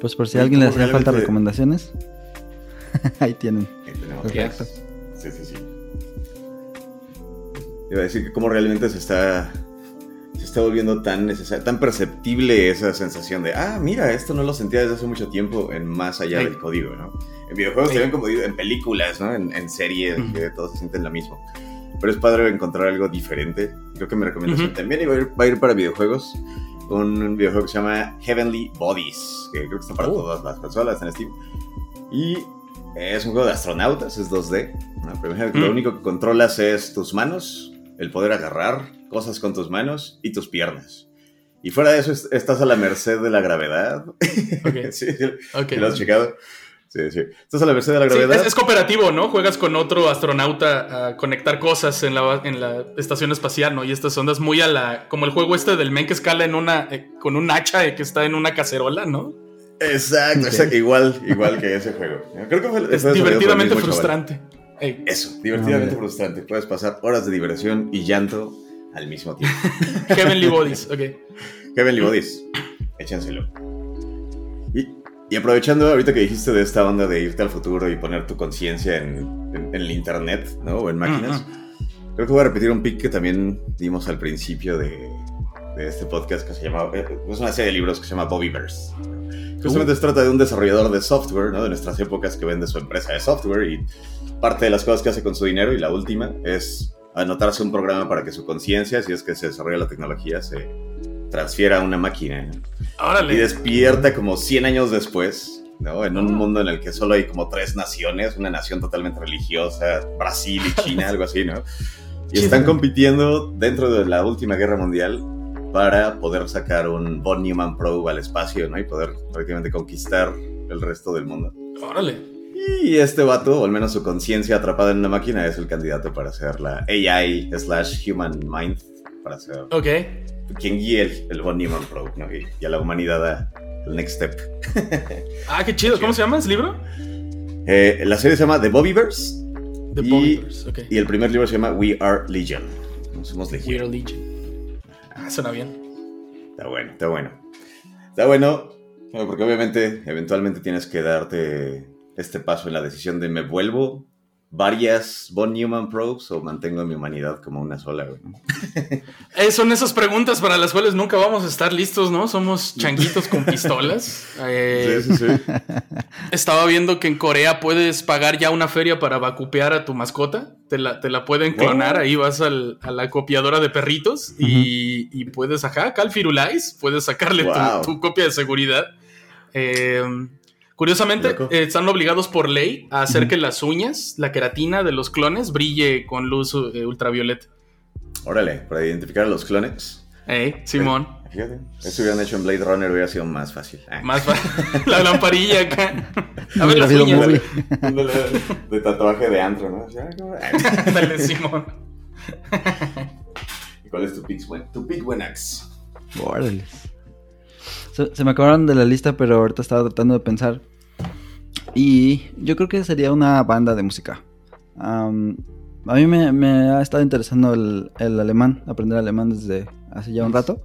Pues por si a alguien le ¿cómo hacían falta recomendaciones, ahí tienen. Ahí tenemos. Perfecto. Sí, sí, sí. Iba a decir que cómo realmente se está está volviendo tan necesario, tan perceptible esa sensación de, ah, mira, esto no lo sentía desde hace mucho tiempo en más allá Sí. del código, ¿no? En videojuegos Sí. se ven como en películas, ¿no? En, en series, que todos se sienten lo mismo. Pero es padre encontrar algo diferente. Creo que mi recomendación Ujú. también iba a, ir, va a ir para videojuegos. Un videojuego que se llama Heavenly Bodies, que creo que está para Oh. todas las consolas en Steam. Y es un juego de astronautas, es 2D. ¿no? Pero imagínate que Lo Mm. único que controlas es tus manos, el poder agarrar cosas con tus manos y tus piernas. Y fuera de eso es- estás a la merced de la gravedad. Ok. sí. ¿lo has checado? Sí, sí. Estás a la merced de la Sí, gravedad. es, es cooperativo, ¿no? Juegas con otro astronauta a conectar cosas en la, en la estación espacial, ¿no? Y estas ondas muy a la. como el juego este del men que escala en una. eh, con un hacha eh, que está en una cacerola, ¿no? Exacto, igual, igual que ese juego. Creo que fue, Es divertidamente mismo chaval. Frustrante. Ey, Eso, divertidamente Ah, frustrante. Puedes pasar horas de diversión y llanto al mismo tiempo. Heavenly Bodies, ok. Heavenly Bodies, échenselo. Y, y aprovechando ahorita que dijiste de esta onda de irte al futuro y poner tu conciencia en, en- en el internet, ¿no? O en máquinas. Creo que voy a repetir un pick que también dimos al principio de, de este podcast que se llama. eh, Es una serie de libros que se llama Bobbyverse. Justamente se trata de un desarrollador de software, ¿no? De nuestras épocas que vende su empresa de software y parte de las cosas que hace con su dinero y la última es anotarse un programa para que su conciencia, si es que se desarrolla la tecnología, se transfiera a una máquina. ¿no? Y Órale. despierta como 100 años después, ¿no? En un mundo en el que solo hay como tres naciones, una nación totalmente religiosa, Brasil y China, algo así, ¿no? Y están compitiendo dentro de la última guerra mundial para poder sacar un Von Neumann Probe al espacio, ¿no? Y poder prácticamente conquistar el resto del mundo. Órale. Y este vato, o al menos su conciencia atrapada en una máquina, es el candidato para ser la AI slash Human Mind, para ser Ok. quien guíe el, el Von Neumann Probe, ¿no? Y, y a la humanidad a el next step. Ah, qué chido. ¿Cómo se llama ese libro? Eh, la serie se llama The Bobbyverse The Y- Bobbyverse, ok. y el primer libro se llama We Are Legion. No somos We legión. Are Legion. Ah, suena bien. Está bueno, está bueno. Está bueno, porque obviamente eventualmente tienes que darte este paso en la decisión de me vuelvo varias Von Neumann probes o mantengo mi humanidad como una sola. güey. Eh, son esas preguntas para las cuales nunca vamos a estar listos, ¿no? Somos changuitos con pistolas. Eh, Sí, sí, sí. Estaba viendo que en Corea puedes pagar ya una feria para vacupear a tu mascota. Te la, te la pueden clonar. Ahí vas al- a la copiadora de perritos y, y puedes, ajá, acá al Firulais, puedes sacarle tu- tu, copia de seguridad. Eh, curiosamente, eh, están obligados por ley a hacer que las uñas, la queratina de los clones, brille con luz eh, ultravioleta. Órale, para identificar a los clones. Eh, Simón. Fíjate, eso hubieran hecho en Blade Runner hubiera sido más fácil. Ah. Más fa- la lamparilla acá. A ver las uñas. Ándale, de tatuaje de antro, ¿no? Dale, Simón. ¿Y cuál es tu pick buen? Tu pick buenax. Órale. Se, se me acabaron de la lista, pero ahorita estaba tratando de pensar. Y yo creo que sería una banda de música. A mí me, me ha estado interesando el, el alemán, aprender alemán desde hace ya un rato.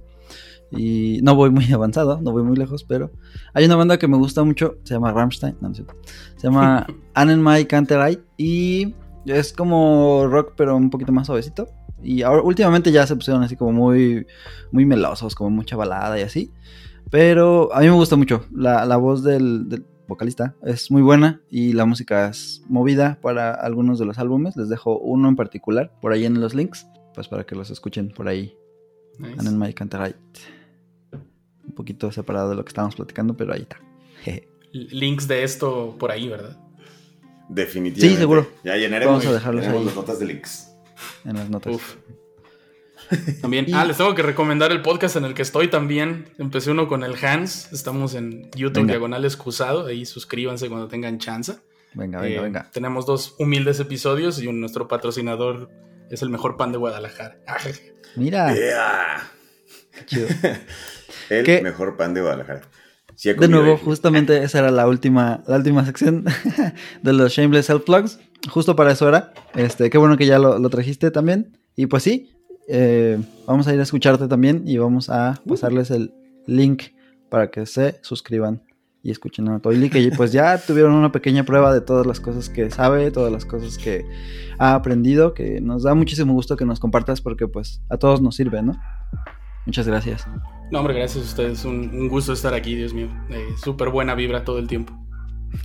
Y no voy muy avanzado, no voy muy lejos, pero hay una banda que me gusta mucho, se llama Rammstein, no, no cierto. Se llama Annenmai Kanterei y es como rock, pero un poquito más suavecito. Y ahora últimamente ya se pusieron así como muy, muy melosos, como mucha balada y así. Pero a mí me gusta mucho. La, la voz del, del vocalista es muy buena y la música es movida para algunos de los álbumes. Les dejo uno en particular por ahí en los links, pues para que los escuchen por ahí. Nice. Annenmai Kanterei. Un poquito separado de lo que estábamos platicando, pero ahí está. Jeje. Links de esto por ahí, ¿verdad? Definitivamente. Sí, seguro. Ya llenaremos, Vamos a dejarlos llenaremos ahí. las notas de links. En las notas. Uf. También. Y- Ah, les tengo que recomendar el podcast en el que estoy también. Empecé uno con el Hans. Estamos en YouTube Venga. Diagonal Excusado. Ahí suscríbanse cuando tengan chance. Venga, venga, Eh, venga. Tenemos dos humildes episodios y un- nuestro patrocinador es el mejor pan de Guadalajara. Mira, Yeah. qué chido. El ¿Qué? mejor pan de Guadalajara. Sí De nuevo, ahí. justamente esa era la última, la última sección de los Shameless Self Plugs. Justo para eso era. Este, qué bueno que ya lo, lo trajiste también. Y pues sí, eh, vamos a ir a escucharte también y vamos a pasarles el link para que se suscriban y escuchen a Toily, que pues ya tuvieron una pequeña prueba de todas las cosas que sabe, todas las cosas que ha aprendido, que nos da muchísimo gusto que nos compartas porque pues a todos nos sirve, ¿no? Muchas gracias. No, hombre, gracias a ustedes. Un, un gusto estar aquí, Dios mío. Eh, Súper buena vibra todo el tiempo.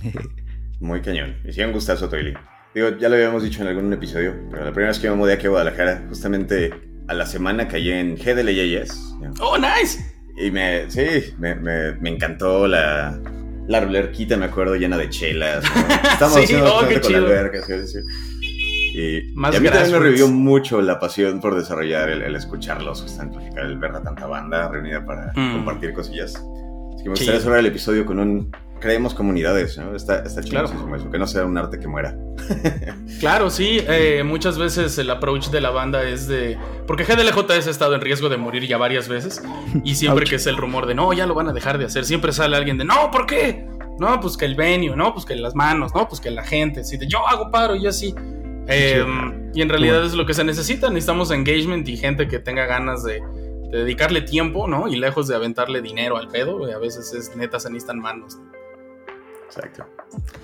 Muy cañón. Y sí, un gustazo, Toily. Digo, ya lo habíamos dicho en algún episodio, pero la primera vez que me mudé aquí a Guadalajara, justamente a la semana caí en GDLJS. ¡Oh, nice! Y me, sí, me, me, me encantó la, la alberquita, me acuerdo, llena de chelas. ¿no? Estamos Sí, haciendo oh, con la alberca, sí, sí. Y, Más y a mí también me revivió mucho la pasión por desarrollar el, el escucharlos, el ver a tanta banda reunida para Mm. compartir cosillas. Así que me gustaría cerrar el episodio con un creemos comunidades, ¿no? Está, está Claro. eso, que no sea un arte que muera. Claro, sí, eh, muchas veces el approach de la banda es de... Porque GDLJS ha estado en riesgo de morir ya varias veces y siempre que es el rumor de no, ya lo van a dejar de hacer, siempre sale alguien de no, ¿por qué? No, pues que el venue, no, pues que las manos, no, pues que la gente, así de yo hago paro, yo así. Eh, y en realidad es lo que se necesita, necesitamos engagement y gente que tenga ganas de, de dedicarle tiempo, ¿no? Y lejos de aventarle dinero al pedo, y a veces es neta se necesitan manos. Exacto.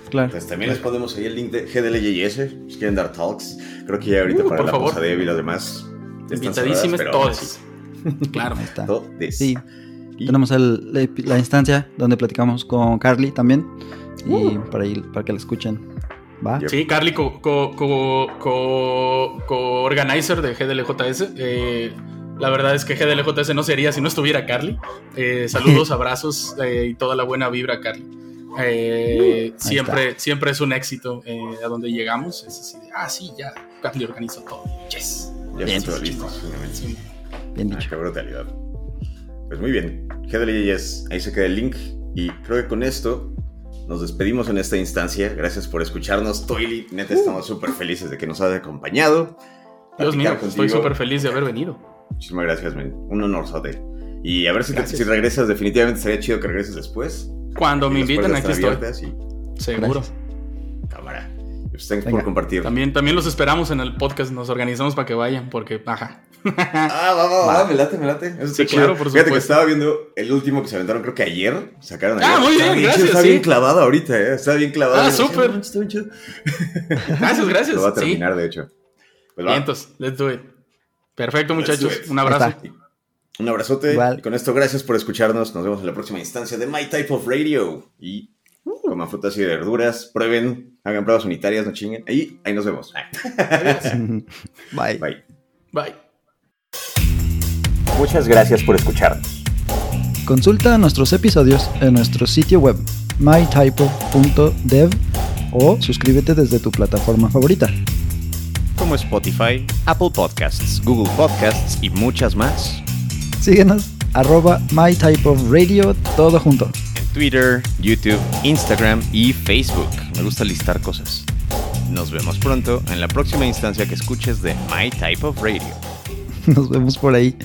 Claro. Entonces también les ponemos ahí el link de GDLJS, si quieren dar talks. Creo que ya ahorita Uh, para la favor. Posadeb y los demás. Invitadísimas todos. Claro. Ahí está. así, todes. Sí. Y- Tenemos el- la, instancia donde platicamos con Carly también. Y para, ir, para que la escuchen. ¿Va? Sí, Carly, co- co- co- co- co-organizer de GDLJS. Eh, la verdad es que GDLJS no sería si no estuviera Carly. Eh, saludos, abrazos eh, y toda la buena vibra, Carly. Eh, siempre, siempre es un éxito eh, a donde llegamos. Es así de, ah, sí, ya, Carly organizó todo. Yes. Ya Bien, todo listo. finalmente. Sí. Bien Ah, dicho. qué brutalidad. Pues muy bien. GDLJS, ahí se queda el link. Y creo que con esto nos despedimos en esta instancia. Gracias por escucharnos, Toily. Neta, estamos súper felices de que nos hayas acompañado. Dios mío, Platicar estoy contigo. súper feliz de haber venido. Muchísimas gracias, men. Un honor, Y a ver si, te- si regresas, definitivamente sería chido que regreses después. Cuando me puertas aquí estoy. abiertas y Seguro. Gracias. cámara. Pues thanks por compartir. También, también los esperamos en el podcast. Nos organizamos para que vayan, porque, ajá. Ah, va, va, va, Va. me late, me late. Eso está Sí, chido. claro, por Fíjate que supuesto. estaba viendo el último que se aventaron, creo que ayer. Sacaron Ah, ayer. muy Está bien, gracias, Está sí. bien clavado ahorita, ¿eh? Está bien clavado. Ah, súper. "No, Está bien chido. Gracias, gracias. Lo va a Sí. terminar, de hecho. Pues va. Vientos, let's do it. Perfecto, muchachos. it. Un abrazo. Un abrazote. Igual. Y con esto, gracias por escucharnos. Nos vemos en la próxima instancia de My Type of Radio. Y coman frutas y verduras. Prueben. Hagan pruebas unitarias, no chinguen. Ahí, ahí nos vemos. Bye. Bye. Bye. Muchas gracias por escucharnos. Consulta nuestros episodios en nuestro sitio web mytypo.dev o suscríbete desde tu plataforma favorita. como Spotify, Apple Podcasts, Google Podcasts y muchas más. Síguenos arroba mytypeofradio todo junto. En Twitter, YouTube, Instagram y Facebook. Me gusta listar cosas. Nos vemos pronto en la próxima instancia que escuches de My Type of Radio. Nos vemos por ahí.